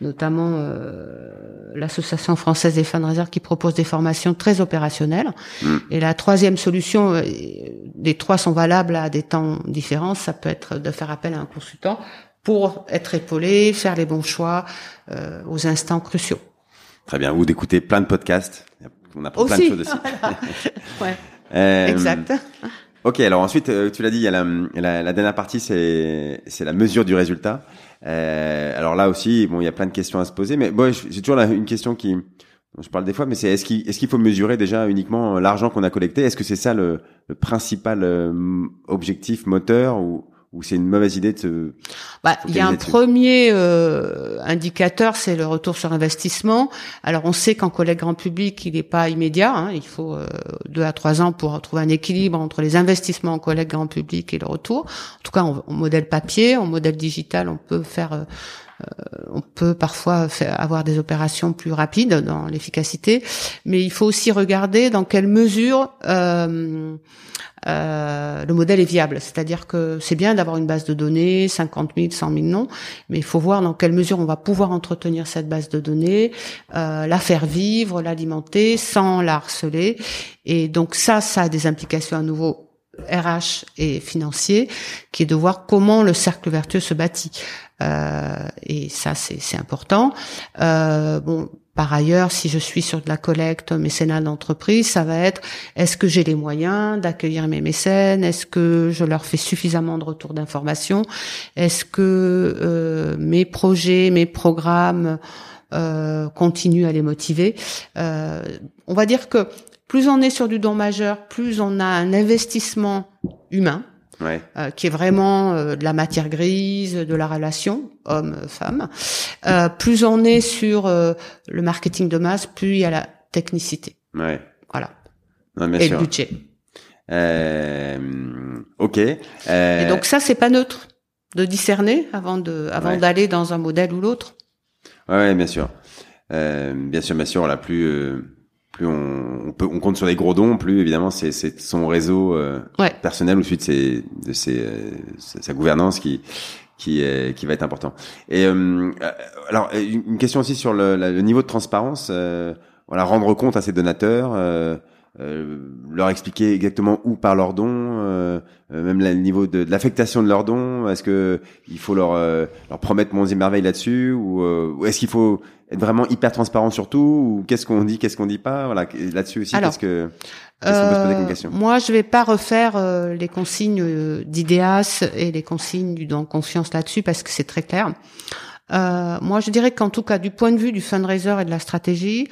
notamment euh, l'association française des fundraisers qui propose des formations très opérationnelles. Mm. Et la troisième solution, euh, les trois sont valables à des temps différents. Ça peut être de faire appel à un consultant pour être épaulé, faire les bons choix euh, aux instants cruciaux. Très bien. Ou d'écouter plein de podcasts. On apprend plein de choses aussi. *laughs* *laughs* ouais. Euh, exact. Ok, alors ensuite, euh, tu l'as dit, il y a la, la, la dernière partie, c'est la mesure du résultat. Euh, alors là aussi, bon, il y a plein de questions à se poser, mais bon, j'ai toujours une question qui, je parle des fois, mais c'est est-ce qu'il est-ce qu'il faut mesurer déjà uniquement l'argent qu'on a collecté? Est-ce que c'est ça le, le principal euh, objectif moteur ou ou c'est une mauvaise idée de se bah, il y a un premier euh, indicateur, c'est le retour sur investissement. Alors on sait qu'en collègue grand public, il n'est pas immédiat. Hein, il faut euh, deux à trois ans pour trouver un équilibre entre les investissements en collègue grand public et le retour. En tout cas, en, modèle papier, en modèle digital, on peut faire euh, on peut parfois avoir des opérations plus rapides dans l'efficacité, mais il faut aussi regarder dans quelle mesure euh, euh, le modèle est viable. C'est-à-dire que c'est bien d'avoir une base de données, 50 000, 100 000 noms, mais il faut voir dans quelle mesure on va pouvoir entretenir cette base de données, euh, la faire vivre, l'alimenter sans la harceler. Et donc ça, ça a des implications à nouveau RH et financier, qui est de voir comment le cercle vertueux se bâtit. Euh, et ça, c'est important. Euh, bon, par ailleurs, si je suis sur de la collecte mécénat d'entreprise, ça va être est-ce que j'ai les moyens d'accueillir mes mécènes? Est-ce que je leur fais suffisamment de retours d'informations Est-ce que euh, mes projets, mes programmes euh, continuent à les motiver? Euh, On va dire que plus on est sur du don majeur, plus on a un investissement humain. Euh, qui est vraiment euh, de la matière grise, de la relation homme-femme. Euh, plus on est sur le marketing de masse, plus il y a la technicité. Ouais. Voilà. Et le budget. ok. Et donc ça, c'est pas neutre de discerner avant de, avant d'aller dans un modèle ou l'autre. Ouais, bien sûr. bien sûr, bien sûr. La plus plus on, on, peut, on compte sur les gros dons, plus évidemment c'est, son réseau euh, personnel suite de, ses, de ses, euh, sa gouvernance qui qui, qui va être important. Et euh, alors une question aussi sur le, niveau de transparence, voilà rendre compte à ces donateurs. Leur expliquer exactement où par leurs dons, même le niveau de, de, l'affectation de leurs dons. Est-ce que il faut leur leur promettre mon et merveilles là-dessus, ou, ou est-ce qu'il faut être vraiment hyper transparent sur tout ou qu'est-ce qu'on dit, qu'est-ce qu'on dit pas? Voilà, là-dessus aussi, qu'est-ce que qu'est-ce qu'on peut se poser comme question? Moi, je vais pas refaire euh, les consignes euh, d'IDEAS et les consignes du don confiance là-dessus parce que c'est très clair. Euh, moi, je dirais qu'en tout cas, du point de vue du fundraiser et de la stratégie,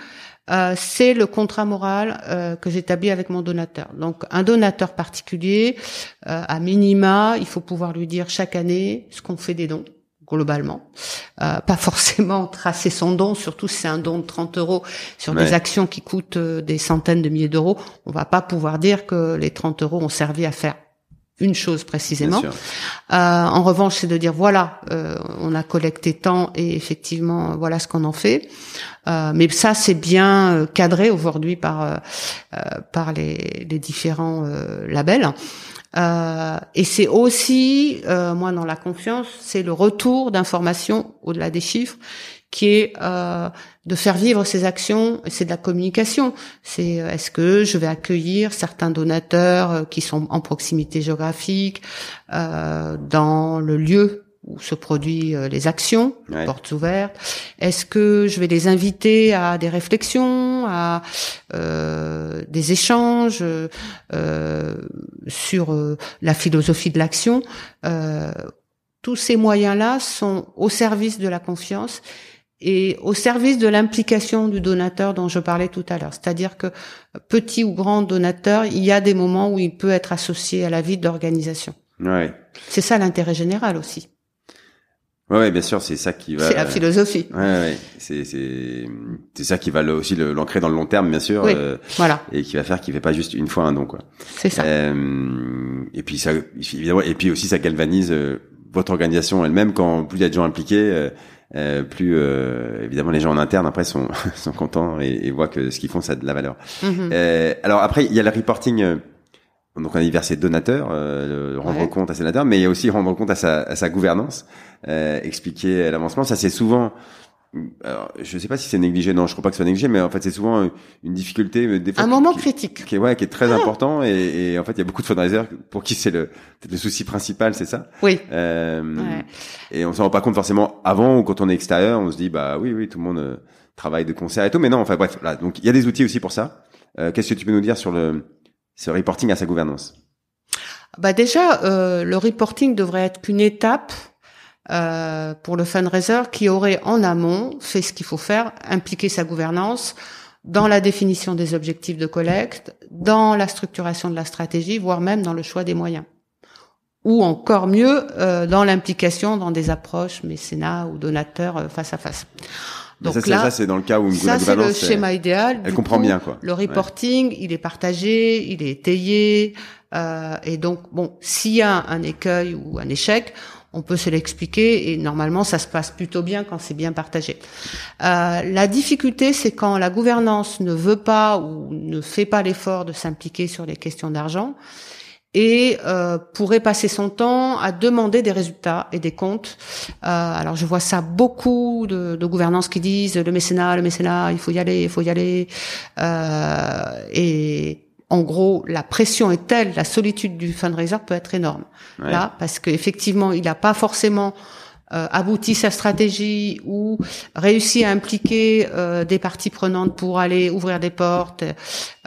euh, c'est le contrat moral euh, que j'établis avec mon donateur. Donc, un donateur particulier, à minima, il faut pouvoir lui dire chaque année ce qu'on fait des dons globalement. Euh, pas *laughs* forcément tracer son don, surtout si c'est un don de 30 euros sur des actions qui coûtent euh, des centaines de milliers d'euros. On va pas pouvoir dire que les 30 euros ont servi à faire une chose précisément. Euh, en revanche, c'est de dire voilà, euh, on a collecté tant et effectivement voilà ce qu'on en fait. Euh, mais ça, c'est bien cadré aujourd'hui par par les, les différents labels. Euh, et c'est aussi, euh, moi dans la confiance, c'est le retour d'informations au-delà des chiffres, qui est euh, de faire vivre ces actions. C'est de la communication. C'est euh, est-ce que je vais accueillir certains donateurs euh, qui sont en proximité géographique dans le lieu où se produisent euh, les actions, portes ouvertes? Est-ce que je vais les inviter à des réflexions, à euh, des échanges euh, sur euh, la philosophie de l'action? Tous ces moyens-là sont au service de la confiance et au service de l'implication du donateur dont je parlais tout à l'heure. C'est-à-dire que petit ou grand donateur, il y a des moments où il peut être associé à la vie d'organisation. Ouais. C'est ça l'intérêt général aussi. Ouais, bien sûr, c'est ça qui va. C'est la philosophie. Ouais, ouais. c'est c'est c'est ça qui va aussi l'ancrer dans le long terme, bien sûr. Oui, euh, voilà. Et qui va faire qu'il fait pas juste une fois un don, quoi. C'est ça. Euh, et puis ça, évidemment, et puis aussi ça galvanise euh, votre organisation elle-même quand plus il y a de gens impliqués. Euh, plus évidemment les gens en interne après sont *laughs* sont contents et, et voient que ce qu'ils font ça a de la valeur. Mm-hmm. alors après il y a le reporting donc on a versé donateur, euh, rendre compte à ses donateurs, mais il y a aussi rendre compte à sa, à sa gouvernance, euh, expliquer l'avancement. Ça c'est souvent, alors, je sais pas si c'est négligé, non, je crois pas que ce soit négligé, mais en fait c'est souvent une difficulté, des un moment critique, qui ouais, qui est très ah. important, et, et, en fait il y a beaucoup de fundraisers pour qui c'est le le souci principal, c'est ça. Oui. Euh, ouais. Et on s'en rend pas compte forcément avant ou quand on est extérieur, on se dit bah oui oui tout le monde euh, travaille de concert et tout, mais non, enfin bref, là donc il y a des outils aussi pour ça. Euh, Qu'est-ce que tu peux nous dire sur le ce reporting à sa gouvernance? Bah déjà, euh, le reporting devrait être qu'une étape euh, pour le fundraiser qui aurait en amont fait ce qu'il faut faire, impliquer sa gouvernance dans la définition des objectifs de collecte, dans la structuration de la stratégie, voire même dans le choix des moyens. Ou encore mieux, euh, dans l'implication dans des approches mécénat ou donateurs euh, face à face. Donc ça, là, c'est dans le cas où une ça c'est le schéma idéal. Elle comprend bien quoi. Le reporting, il est partagé, il est étayé, euh, et donc bon, s'il y a un écueil ou un échec, on peut se l'expliquer et normalement ça se passe plutôt bien quand c'est bien partagé. Euh, la difficulté, c'est quand la gouvernance ne veut pas ou ne fait pas l'effort de s'impliquer sur les questions d'argent et euh, pourrait passer son temps à demander des résultats et des comptes. Euh, alors je vois ça beaucoup de, de gouvernances qui disent le mécénat, le mécénat, il faut y aller, il faut y aller. Et en gros, la pression est telle, la solitude du fundraiser peut être énorme. Là, parce qu'effectivement, il n'a pas forcément euh, abouti sa stratégie ou réussi à impliquer euh, des parties prenantes pour aller ouvrir des portes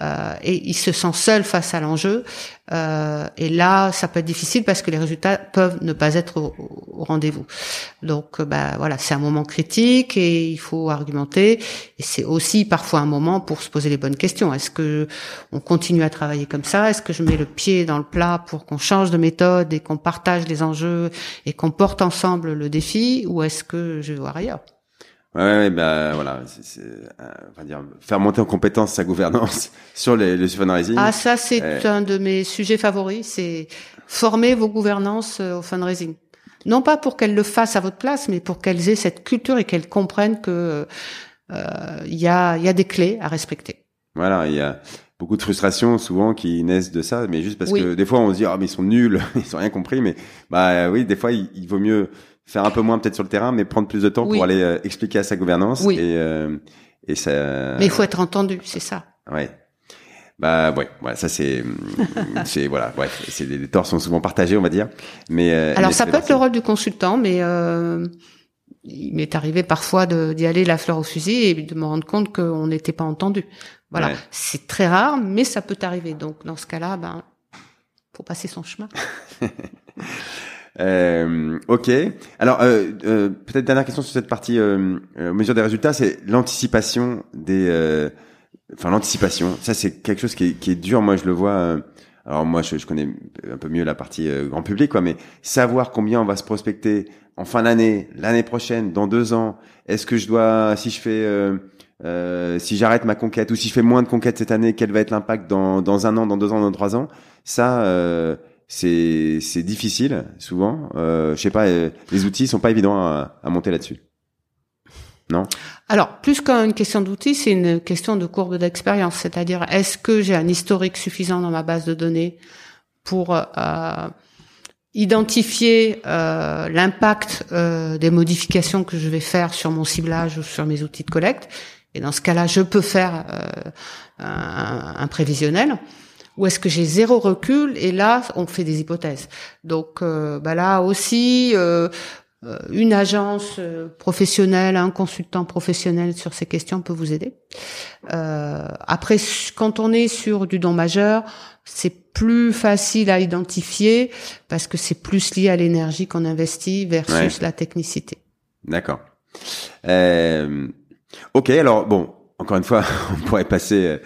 euh, et il se sent seul face à l'enjeu euh, et là ça peut être difficile parce que les résultats peuvent ne pas être au, rendez-vous. Donc euh, bah voilà c'est un moment critique et il faut argumenter. Et c'est aussi parfois un moment pour se poser les bonnes questions. Est-ce que on continue à travailler comme ça? Est-ce que je mets le pied dans le plat pour qu'on change de méthode et qu'on partage les enjeux et qu'on porte ensemble le défi? Ou est-ce que je vais voir ailleurs? Ouais, ouais bah voilà, c'est, euh, dire faire monter en compétence sa gouvernance *laughs* sur les, le fundraising. Ah ça c'est euh, un de mes sujets favoris, c'est former vos gouvernances euh, au fundraising. Non pas pour qu'elles le fassent à votre place, mais pour qu'elles aient cette culture et qu'elles comprennent que il y a il y a des clés à respecter. Voilà, il y a beaucoup de frustrations souvent qui naissent de ça, mais juste parce que des fois on se dit ah mais ils sont nuls, *laughs* ils ont rien compris, mais bah oui des fois il vaut mieux faire un peu moins peut-être sur le terrain, mais prendre plus de temps pour aller euh, expliquer à sa gouvernance. Oui. Et, euh, et ça. Mais il faut être entendu, c'est ça. Ouais. Bah ouais, voilà, ça c'est, *laughs* c'est voilà, ouais, c'est les, torts sont souvent partagés, on va dire. Mais euh, alors ça peut être le rôle du consultant, mais euh, il m'est arrivé parfois d'y aller la fleur au fusil et de me rendre compte qu'on n'était pas entendu. Voilà, c'est très rare, mais ça peut arriver. Donc dans ce cas-là, ben, faut passer son chemin. *laughs* Euh, ok. Alors, euh, euh, peut-être dernière question sur cette partie euh, euh mesure des résultats, c'est l'anticipation des, euh, enfin l'anticipation. Ça, c'est quelque chose qui est, qui est, dur. Moi, je le vois. alors moi, je, connais un peu mieux la partie grand public, quoi. Mais savoir combien on va se prospecter en fin d'année, l'année prochaine, dans deux ans. Est-ce que je dois, si je fais si j'arrête ma conquête ou si je fais moins de conquêtes cette année, quel va être l'impact dans, dans un an, dans deux ans, dans trois ans? Ça, c'est c'est difficile souvent. Euh, je sais pas, euh, les outils sont pas évidents à, à monter là-dessus. Non? Alors, plus qu'une question d'outils, c'est une question de courbe d'expérience. C'est-à-dire, est-ce que j'ai un historique suffisant dans ma base de données pour euh, identifier euh, l'impact euh, des modifications que je vais faire sur mon ciblage ou sur mes outils de collecte? Et dans ce cas-là, je peux faire euh, un, un, prévisionnel ou est-ce que j'ai zéro recul et là on fait des hypothèses. Donc euh, bah là aussi euh, euh, une agence professionnelle, un consultant professionnel sur ces questions peut vous aider. après, quand on est sur du don majeur, c'est plus facile à identifier parce que c'est plus lié à l'énergie qu'on investit versus la technicité. D'accord. ok, alors bon, encore une fois, *laughs* on pourrait passer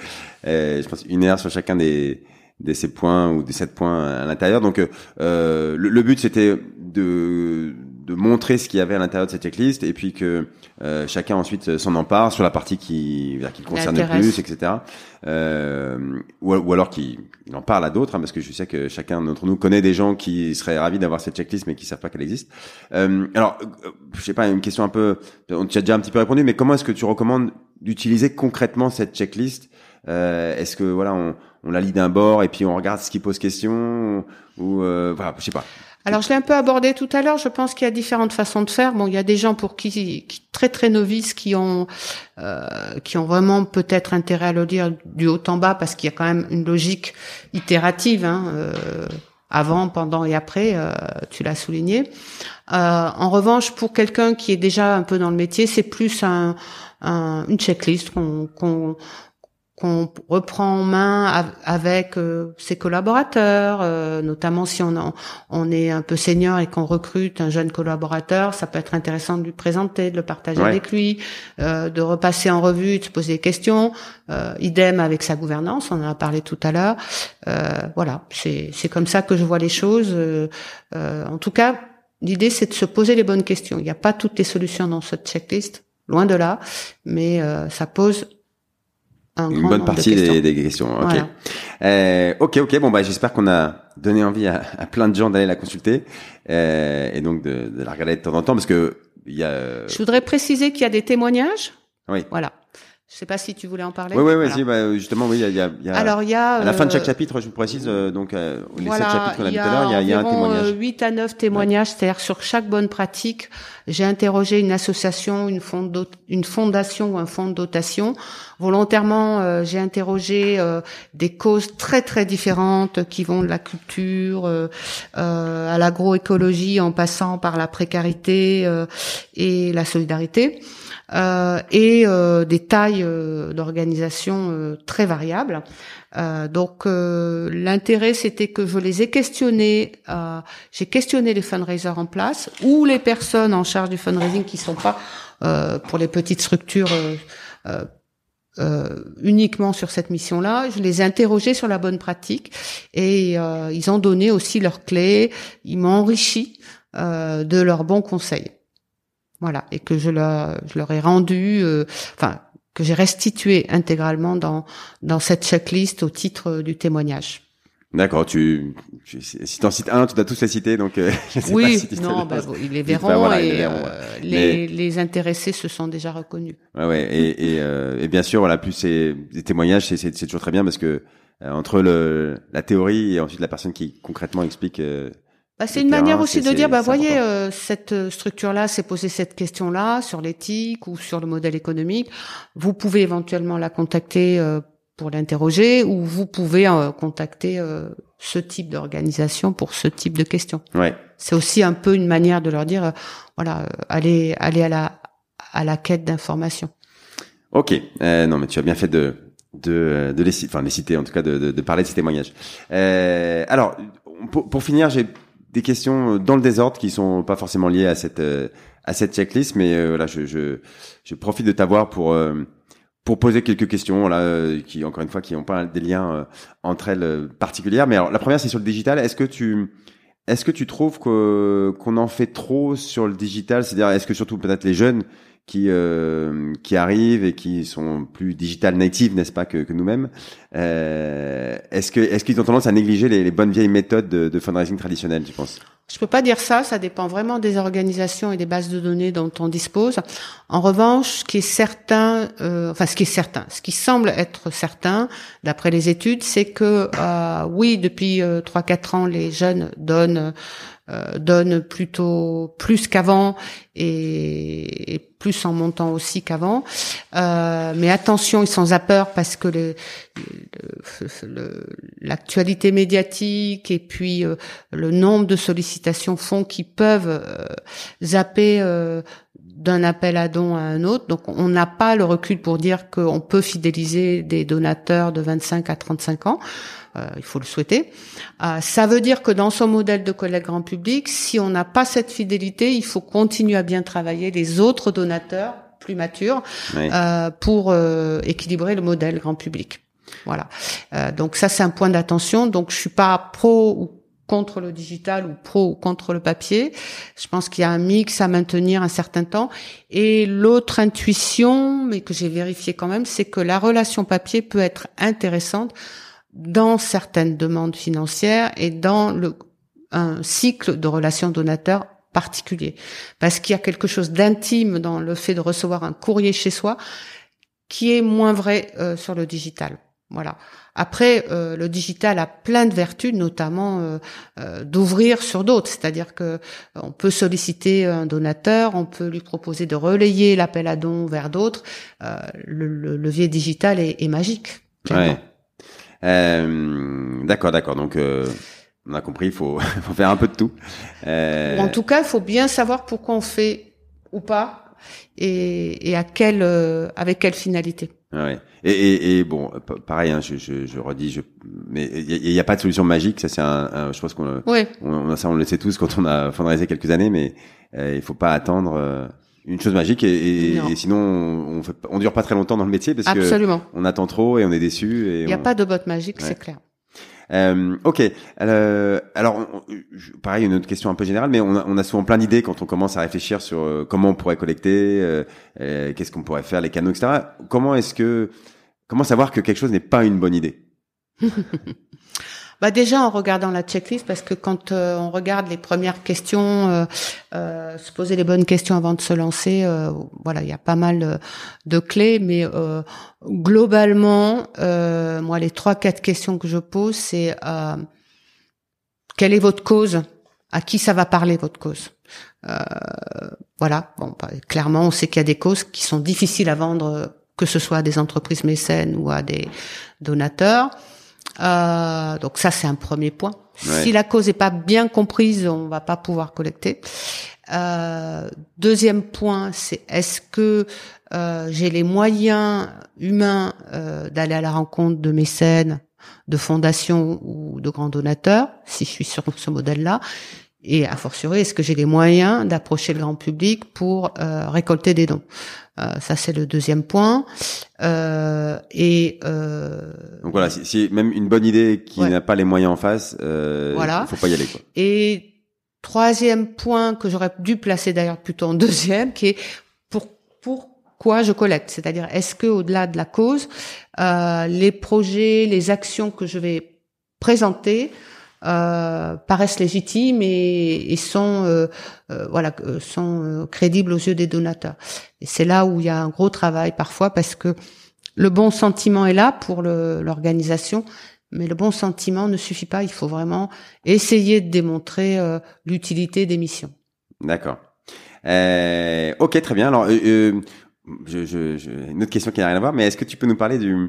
euh, je pense une heure sur chacun des de ces points ou des sept points à l'intérieur. Donc euh, le, le, but c'était de, de montrer ce qu'il y avait à l'intérieur de cette checklist et puis que euh, chacun ensuite s'en empare sur la partie qui, qui le concerne le plus, etc. Euh, ou, ou, alors qu'il en parle à d'autres, hein, parce que je sais que chacun d'entre nous connaît des gens qui seraient ravis d'avoir cette checklist mais qui savent pas qu'elle existe. Euh, alors, euh, je sais pas, une question un peu, on t'y a déjà un petit peu répondu, mais comment est-ce que tu recommandes d'utiliser concrètement cette checklist euh, Est-ce que voilà, on, on, la lit d'un bord et puis on regarde ce qui pose question ou, euh, voilà, je sais pas. Alors je l'ai un peu abordé tout à l'heure. Je pense qu'il y a différentes façons de faire. Bon, il y a des gens pour qui, qui très très novices qui ont euh, qui ont vraiment peut-être intérêt à le lire du haut en bas parce qu'il y a quand même une logique itérative. Hein, euh, avant, pendant et après, euh, tu l'as souligné. Euh, en revanche, pour quelqu'un qui est déjà un peu dans le métier, c'est plus un, un, une checklist qu'on qu'on reprend en main avec euh, ses collaborateurs, euh, notamment si on, on est un peu senior et qu'on recrute un jeune collaborateur, ça peut être intéressant de lui présenter, de le partager avec lui, euh, de repasser en revue, de se poser des questions. idem avec sa gouvernance, on en a parlé tout à l'heure. voilà, c'est c'est comme ça que je vois les choses. en tout cas, l'idée c'est de se poser les bonnes questions. Il n'y a pas toutes les solutions dans cette checklist, loin de là, mais ça pose une bonne partie des, des, questions. Ok. Euh, ok, ok. Bon bah j'espère qu'on a donné envie à, à plein de gens d'aller la consulter euh, et donc de, de, la regarder de temps en temps parce que il y a. Je voudrais préciser qu'il y a des témoignages. Oui. Voilà. Je sais pas si tu voulais en parler. Oui, oui, oui. Bah, justement, oui, il y a, y a, Alors, il y a à la fin de chaque euh, chapitre, je vous précise, euh, donc euh, les voilà, sept chapitres qu'on a y tout à l'heure, il y a, a un environ, témoignage. euh, 8 à 9 témoignages, c'est-à-dire sur chaque bonne pratique, j'ai interrogé une association, une, fondation ou un fonds de dotation. Volontairement, euh, j'ai interrogé euh, des causes très très différentes qui vont de la culture euh, euh, à l'agroécologie en passant par la précarité euh, et la solidarité. Euh, et euh, des tailles euh, d'organisation très variables. Donc l'intérêt c'était que je les ai questionnés, j'ai questionné les fundraisers en place ou les personnes en charge du fundraising qui sont pas pour les petites structures euh, uniquement sur cette mission-là. Je les ai interrogés sur la bonne pratique et euh, ils ont donné aussi leurs clés. Ils m'ont enrichi euh, de leurs bons conseils. Voilà, et que je leur, je leur ai rendu, euh, enfin que j'ai restitué intégralement dans dans cette checklist au titre du témoignage. D'accord, tu, tu si t'en cites un, tu dois tous les citer, donc euh, *laughs* je sais pas Oui, si tu te non, bah, bon, ils les verront bah, voilà, et les verront, euh, les, les intéressés se sont déjà reconnus. Ouais, ouais, et, et, euh, et bien sûr, voilà, plus c'est des témoignages, c'est c'est c'est toujours très bien parce que euh, entre le la théorie et ensuite la personne qui concrètement explique. Bah, c'est une terrain, manière aussi de dire, bah voyez, euh, cette euh, structure-là s'est posé cette question-là sur l'éthique ou sur le modèle économique. Vous pouvez éventuellement la contacter euh, pour l'interroger ou vous pouvez euh, contacter euh, ce type d'organisation pour ce type de questions. Ouais, C'est aussi un peu une manière de leur dire, euh, voilà, euh, allez, allez à la à la quête d'informations. ok. Euh, non, mais tu as bien fait de de de les citer, enfin les citer en tout cas de de, de parler de ces témoignages. Euh, alors pour, pour finir, j'ai des questions dans le désordre qui sont pas forcément liées à cette euh, à cette checklist, mais euh, voilà, je, je je profite de t'avoir pour euh, pour poser quelques questions là euh, qui encore une fois qui n'ont pas des liens euh, entre elles euh, particulières. Mais alors la première c'est sur le digital. Est-ce que tu est-ce que tu trouves que qu'on en fait trop sur le digital? C'est-à-dire est-ce que surtout peut-être les jeunes qui euh, qui arrivent et qui sont plus digital native, n'est-ce pas, que, que nous-mêmes. Euh, est-ce que est-ce qu'ils ont tendance à négliger les, les bonnes vieilles méthodes de, de fundraising traditionnelles, tu penses? Je peux pas dire ça, ça dépend vraiment des organisations et des bases de données dont on dispose. En revanche, ce qui est certain, euh, enfin ce qui est certain, ce qui semble être certain, d'après les études, c'est que euh, oui, depuis euh, trois quatre ans, les jeunes donnent euh, donnent plutôt plus qu'avant et, et plus en montant aussi qu'avant. Euh, mais attention, ils sont zappeurs parce que le- l'actualité médiatique et puis euh, le nombre de sollicitations font qu'ils peuvent euh, zapper euh, d'un appel à don à un autre. Donc on n'a pas le recul pour dire qu'on peut fidéliser des donateurs de 25 à 35 ans. Euh, il faut le souhaiter. Euh, ça veut dire que dans son modèle de collègue grand public, si on n'a pas cette fidélité, il faut continuer à bien travailler les autres donateurs plus matures euh, pour euh, équilibrer le modèle grand public. Voilà. Euh, donc ça c'est un point d'attention. Donc je suis pas pro ou contre le digital ou pro ou contre le papier. Je pense qu'il y a un mix à maintenir un certain temps. Et l'autre intuition, mais que j'ai vérifié quand même, c'est que la relation papier peut être intéressante dans certaines demandes financières et dans le un cycle de relations donateurs particulier. Parce qu'il y a quelque chose d'intime dans le fait de recevoir un courrier chez soi qui est moins vrai euh, sur le digital. Voilà. Après, euh, le digital a plein de vertus, notamment euh, euh, d'ouvrir sur d'autres. C'est-à-dire que euh, on peut solliciter un donateur, on peut lui proposer de relayer l'appel à don vers d'autres. Euh, le, le levier digital est, est magique. Ouais. Euh, d'accord, d'accord. Donc, euh, on a compris, il faut, *laughs* faut faire un peu de tout. Euh, Ou en tout cas, il faut bien savoir pourquoi on fait ou pas et, et à quelle, euh, avec quelle finalité. Ouais. Et, et, et bon, pa- pareil, hein, je, je, je redis, je, mais il n'y a, pas de solution magique. Ça, c'est un, un- je pense qu'on, on, ça, on le sait tous quand on a fundraisé quelques années, mais euh, il faut pas attendre euh, une chose magique et, et, Non. et sinon, on, on, fait, on dure pas très longtemps dans le métier parce que absolument. on attend trop et on est déçu. Il n'y a on- pas de botte magique, Ouais. c'est clair. Euh, ok. Euh, alors, je- pareil, une autre question un peu générale, mais on a, souvent plein d'idées quand on commence à réfléchir sur euh, comment on pourrait collecter, euh, qu'est-ce qu'on pourrait faire, les canaux, etc. Comment est-ce que, comment savoir que quelque chose n'est pas une bonne idée? *laughs* bah déjà en regardant la checklist, parce que quand euh, on regarde les premières questions, euh, euh, se poser les bonnes questions avant de se lancer, voilà, il y a pas mal de clés, mais globalement, moi les trois quatre questions que je pose, c'est quelle est votre cause, à qui ça va parler votre cause? voilà, bon, bah, clairement, on sait qu'il y a des causes qui sont difficiles à vendre, que ce soit à des entreprises mécènes ou à des donateurs. Euh, donc ça, c'est un premier point. Si la cause est pas bien comprise, on va pas pouvoir collecter. Euh, deuxième point, c'est est-ce que euh, j'ai les moyens humains euh, d'aller à la rencontre de mécènes, de fondations ou de grands donateurs, si je suis sur ce modèle-là. Et a fortiori, est-ce que j'ai les moyens d'approcher le grand public pour euh, récolter des dons? Euh, Ça, c'est le deuxième point. Euh, et euh, donc voilà, si, si, même une bonne idée qui n'a pas les moyens en face, euh, voilà. il faut pas y aller. Quoi. Et troisième point que j'aurais dû placer d'ailleurs plutôt en deuxième, qui est pour pourquoi je collecte? C'est-à-dire, est-ce que au-delà de la cause, euh, les projets, les actions que je vais présenter euh, paraissent légitimes et, et sont euh, euh voilà euh, sont euh, crédibles aux yeux des donateurs. Et c'est là où il y a un gros travail parfois parce que le bon sentiment est là pour l'organisation, mais le bon sentiment ne suffit pas. Il faut vraiment essayer de démontrer l'utilité des missions. D'accord. ok, très bien. Alors, je, je, je, une autre question qui n'a rien à voir, mais est-ce que tu peux nous parler du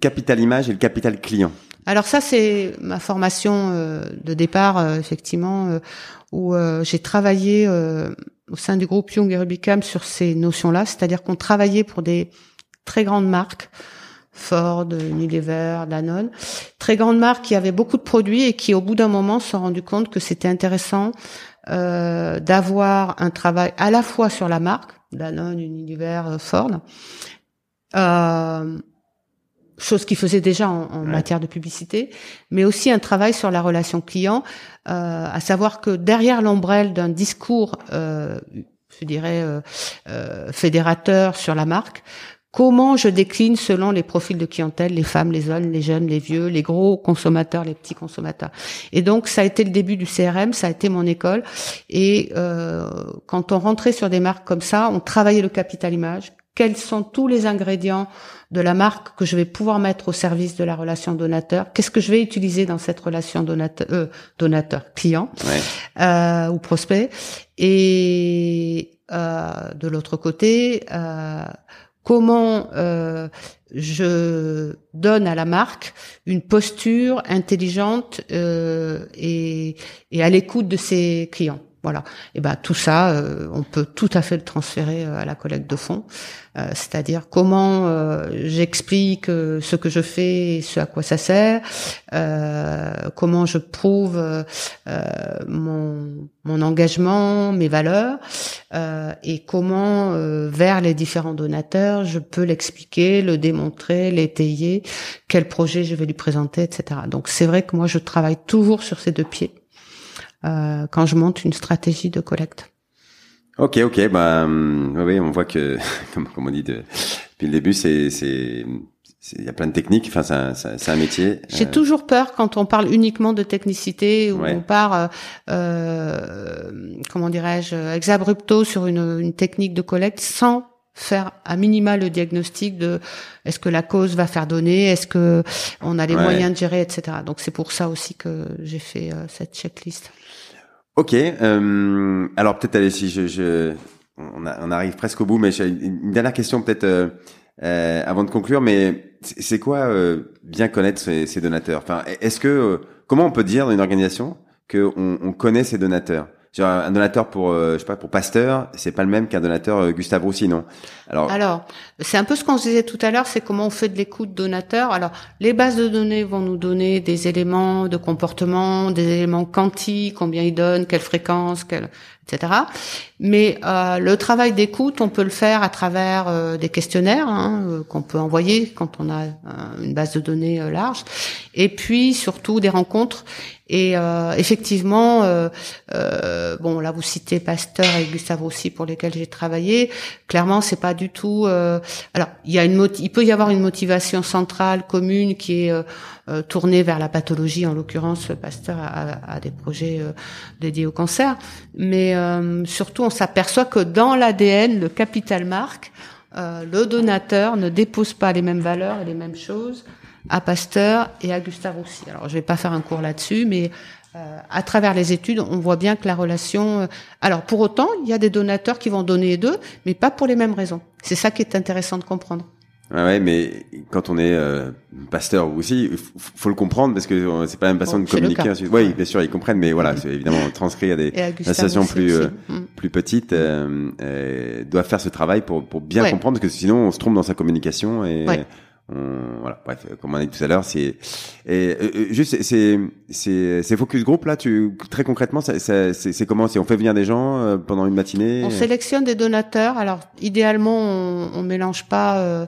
capital image et le capital client? Alors ça, c'est ma formation euh, de départ, euh, effectivement, euh, où j'ai travaillé au sein du groupe Young et Rubicam sur ces notions-là, c'est-à-dire qu'on travaillait pour des très grandes marques, Ford, Unilever, Danone, très grandes marques qui avaient beaucoup de produits et qui, au bout d'un moment, se sont rendu compte que c'était intéressant d'avoir un travail à la fois sur la marque, Danone, Unilever, Ford, euh, chose qu'ils faisaient déjà en, matière de publicité, mais aussi un travail sur la relation client, euh, à savoir que derrière l'ombrelle d'un discours, euh, je dirais, euh, euh, fédérateur sur la marque, comment je décline selon les profils de clientèle, les femmes, les hommes, les jeunes, les vieux, les gros consommateurs, les petits consommateurs. Et donc ça a été le début du CRM, ça a été mon école. Et euh, quand on rentrait sur des marques comme ça, on travaillait le capital image, quels sont tous les ingrédients de la marque que je vais pouvoir mettre au service de la relation donateur. Qu'est-ce que je vais utiliser dans cette relation donateur, euh, donateur client euh, ou prospect. Et euh, de l'autre côté, euh, comment euh, je donne à la marque une posture intelligente euh, et, et à l'écoute de ses clients voilà. Et ben tout ça, euh, on peut tout à fait le transférer euh, à la collecte de fonds. Euh, c'est-à-dire comment j'explique ce que je fais, et ce à quoi ça sert, comment je prouve mon, mon engagement, mes valeurs, et comment vers les différents donateurs je peux l'expliquer, le démontrer, l'étayer, quel projet je vais lui présenter, etc. Donc c'est vrai que moi je travaille toujours sur ces deux pieds. Euh, quand je monte une stratégie de collecte. Ok, ok, bah oui, on voit que, *laughs* comme, comme on dit de, depuis le début, c'est c'est il y a plein de techniques. Enfin, c'est un, métier. J'ai euh. toujours peur quand on parle uniquement de technicité ou on part, euh, euh, comment dirais-je, exabrupto sur une, une technique de collecte sans faire à minima le diagnostic de est-ce que la cause va faire donner, est-ce que on a les moyens de gérer, etc. Donc c'est pour ça aussi que j'ai fait cette checklist. Ok. Euh, alors peut-être allez si je, je on, arrive presque au bout, mais j'ai une dernière question peut-être euh, euh, avant de conclure. Mais c'est quoi euh, bien connaître ces donateurs? Enfin, est-ce que euh, comment on peut dire dans une organisation que on, on connaît ses donateurs? Un donateur pour euh, je sais pas pour Pasteur, c'est pas le même qu'un donateur euh, Gustave Roussy, non? Alors Alors, c'est un peu ce qu'on se disait tout à l'heure, c'est comment on fait de l'écoute donateur. Alors, les bases de données vont nous donner des éléments de comportement, des éléments quanti, combien ils donnent, quelle fréquence, quelle etc. Mais euh, le travail d'écoute, on peut le faire à travers euh, des questionnaires hein, euh, qu'on peut envoyer quand on a une base de données large, et puis surtout des rencontres. Et effectivement, bon là vous citez Pasteur et Gustave aussi pour lesquels j'ai travaillé. Clairement, c'est pas du tout. alors il y a une il peut y avoir une motivation centrale commune qui est euh, tournés vers la pathologie. En l'occurrence, Pasteur a, a, des projets euh, dédiés au cancer. Mais surtout, on s'aperçoit que dans l'ADN, le capital marque, le donateur ne dépose pas les mêmes valeurs et les mêmes choses à Pasteur et à Gustave Roussy. Alors, je vais pas faire un cours là-dessus, mais euh, à travers les études, on voit bien que la relation. Euh, alors, pour autant, il y a des donateurs qui vont donner deux, mais pas pour les mêmes raisons. C'est ça qui est intéressant de comprendre. Ouais, mais quand on est euh, pasteur aussi, il faut le comprendre parce que c'est pas la même façon de communiquer. Oui, bien sûr, ils comprennent, mais voilà, c'est évidemment transcrit à des associations plus mm. plus petites euh, doivent faire ce travail pour pour bien comprendre parce que sinon on se trompe dans sa communication et voilà, bref, comme on a dit tout à l'heure, c'est et euh, euh, juste c'est c'est c'est focus group là. Tu très concrètement, c'est comment? Si on fait venir des gens euh, pendant une matinée? On sélectionne des donateurs. Alors idéalement, on, on mélange pas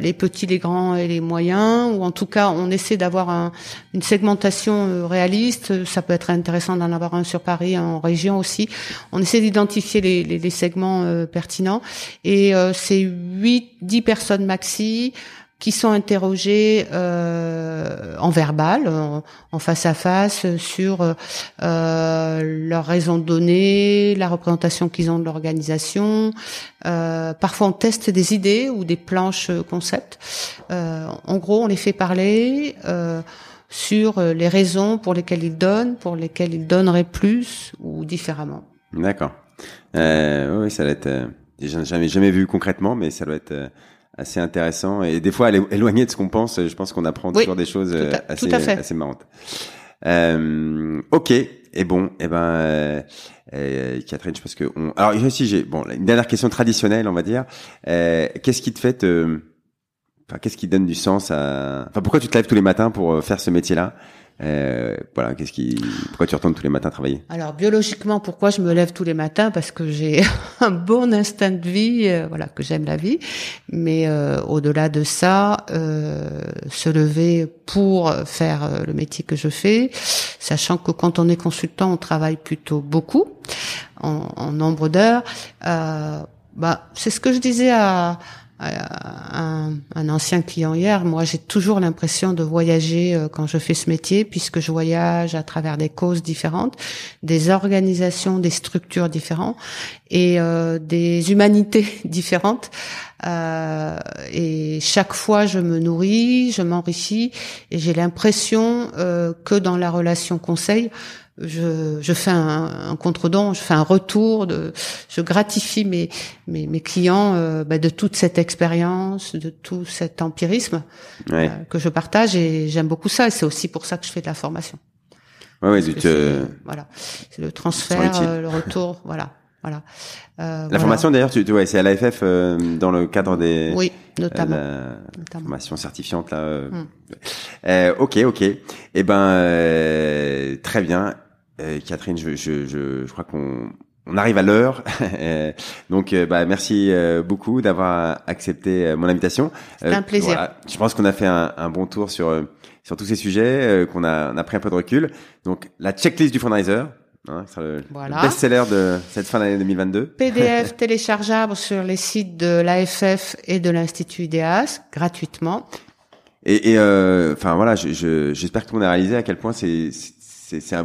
les petits, les grands et les moyens, ou en tout cas, on essaie d'avoir un, une segmentation réaliste. Ça peut être intéressant d'en avoir un sur Paris, en région aussi. On essaie d'identifier les, les, les, segments pertinents et c'est 8, 10 personnes maxi qui sont interrogés euh, en verbal, en, face à face, sur euh, leur raison de donner, la représentation qu'ils ont de l'organisation. Euh, parfois, on teste des idées ou des planches concepts. Euh, en gros, on les fait parler euh, sur les raisons pour lesquelles ils donnent, pour lesquelles ils donneraient plus ou différemment. D'accord. oui, ça doit être. J'ai jamais jamais vu concrètement, mais ça doit être assez intéressant et des fois éloigné de ce qu'on pense. Je pense qu'on apprend toujours des choses euh, assez, assez marrantes. Euh, ok. Et bon, et eh ben, euh, euh, Catherine, je pense que on... alors aussi j'ai bon une dernière question traditionnelle, on va dire. Euh, qu'est-ce qui te fait te... Enfin, qu'est-ce qui donne du sens à Enfin, pourquoi tu te lèves tous les matins pour faire ce métier-là? Euh, voilà, qu'est-ce qui, pourquoi tu retournes tous les matins travailler? Alors biologiquement, pourquoi je me lève tous les matins? Parce que j'ai *laughs* un bon instinct de vie, euh, voilà, que j'aime la vie. Mais euh, au-delà de ça, euh, se lever pour faire le métier que je fais, sachant que quand on est consultant, on travaille plutôt beaucoup en, en nombre d'heures. bah, c'est ce que je disais à un, un, ancien client hier, moi j'ai toujours l'impression de voyager euh, quand je fais ce métier, puisque je voyage à travers des causes différentes, des organisations, des structures différentes et euh, des humanités *laughs* différentes. Euh, et chaque fois, je me nourris, je m'enrichis, et j'ai l'impression euh, que dans la relation conseil, je, je fais un, un contre-don, je fais un retour, de, je gratifie mes, mes, mes clients euh, bah, de toute cette expérience, de tout cet empirisme euh, que je partage et j'aime beaucoup ça et c'est aussi pour ça que je fais de la formation. Ouais, ouais, te... voilà, c'est le transfert, euh, le retour, *laughs* voilà. Voilà. la formation d'ailleurs, tu, tu ouais, c'est à l'AFF dans le cadre des oui, notamment, notamment. formation certifiante là. Hmm. ok, ok. Eh ben très bien. Euh, Catherine, je, je, je, je crois qu'on on arrive à l'heure. *laughs* Donc, euh, bah, merci euh, beaucoup d'avoir accepté mon invitation. C'est un plaisir. Je pense qu'on a fait un, un, bon tour sur sur tous ces sujets, qu'on a, on a pris un peu de recul. Donc, la checklist du fundraiser. Hein, le, voilà. best-seller de cette fin d'année 2022. *laughs* PDF téléchargeable sur les sites de l'AFF et de l'Institut IDEAS gratuitement. Et, et enfin voilà, j'espère je, que tout le monde a réalisé à quel point c'est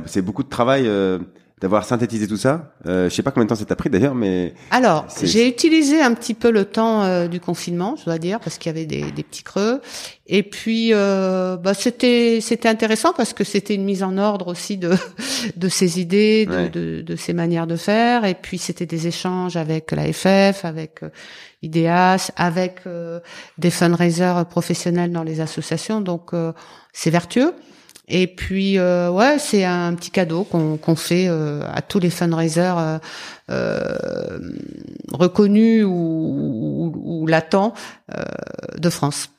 c'est beaucoup de travail euh, d'avoir synthétisé tout ça. Euh, je sais pas combien de temps ça t'a pris d'ailleurs, mais alors j'ai utilisé un petit peu le temps euh, du confinement, je dois dire, parce qu'il y avait des, des, petits creux. Et puis euh, bah, c'était c'était intéressant parce que c'était une mise en ordre aussi de *laughs* de ses idées, de, de, de ses manières de faire. Et puis c'était des échanges avec la FF, avec IDEAS, avec des fundraisers professionnels dans les associations. Donc c'est vertueux. Et puis euh, ouais, c'est un petit cadeau qu'on qu'on fait euh, à tous les fundraisers euh, euh reconnus ou, ou, ou latents euh, de France.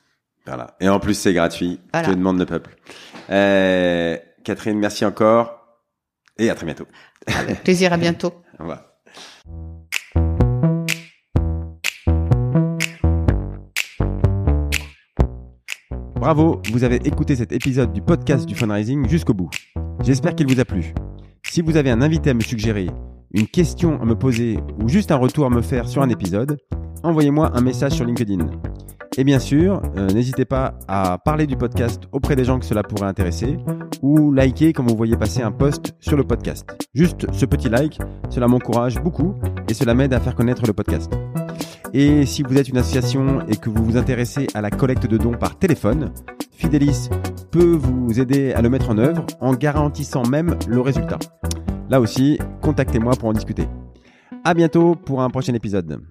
Voilà. Et en plus, c'est gratuit. Voilà. Que demande le peuple. Catherine, merci encore et à très bientôt. Avec plaisir, à bientôt. *laughs* Au revoir. Bravo, vous avez écouté cet épisode du podcast du fundraising jusqu'au bout. J'espère qu'il vous a plu. Si vous avez un invité à me suggérer, une question à me poser ou juste un retour à me faire sur un épisode, envoyez-moi un message sur LinkedIn. Et bien sûr, euh, n'hésitez pas à parler du podcast auprès des gens que cela pourrait intéresser ou liker quand vous voyez passer un post sur le podcast. Juste ce petit like, cela m'encourage beaucoup et cela m'aide à faire connaître le podcast. Et si vous êtes une association et que vous vous intéressez à la collecte de dons par téléphone, Fidelis peut vous aider à le mettre en œuvre en garantissant même le résultat. Là aussi, contactez-moi pour en discuter. À bientôt pour un prochain épisode.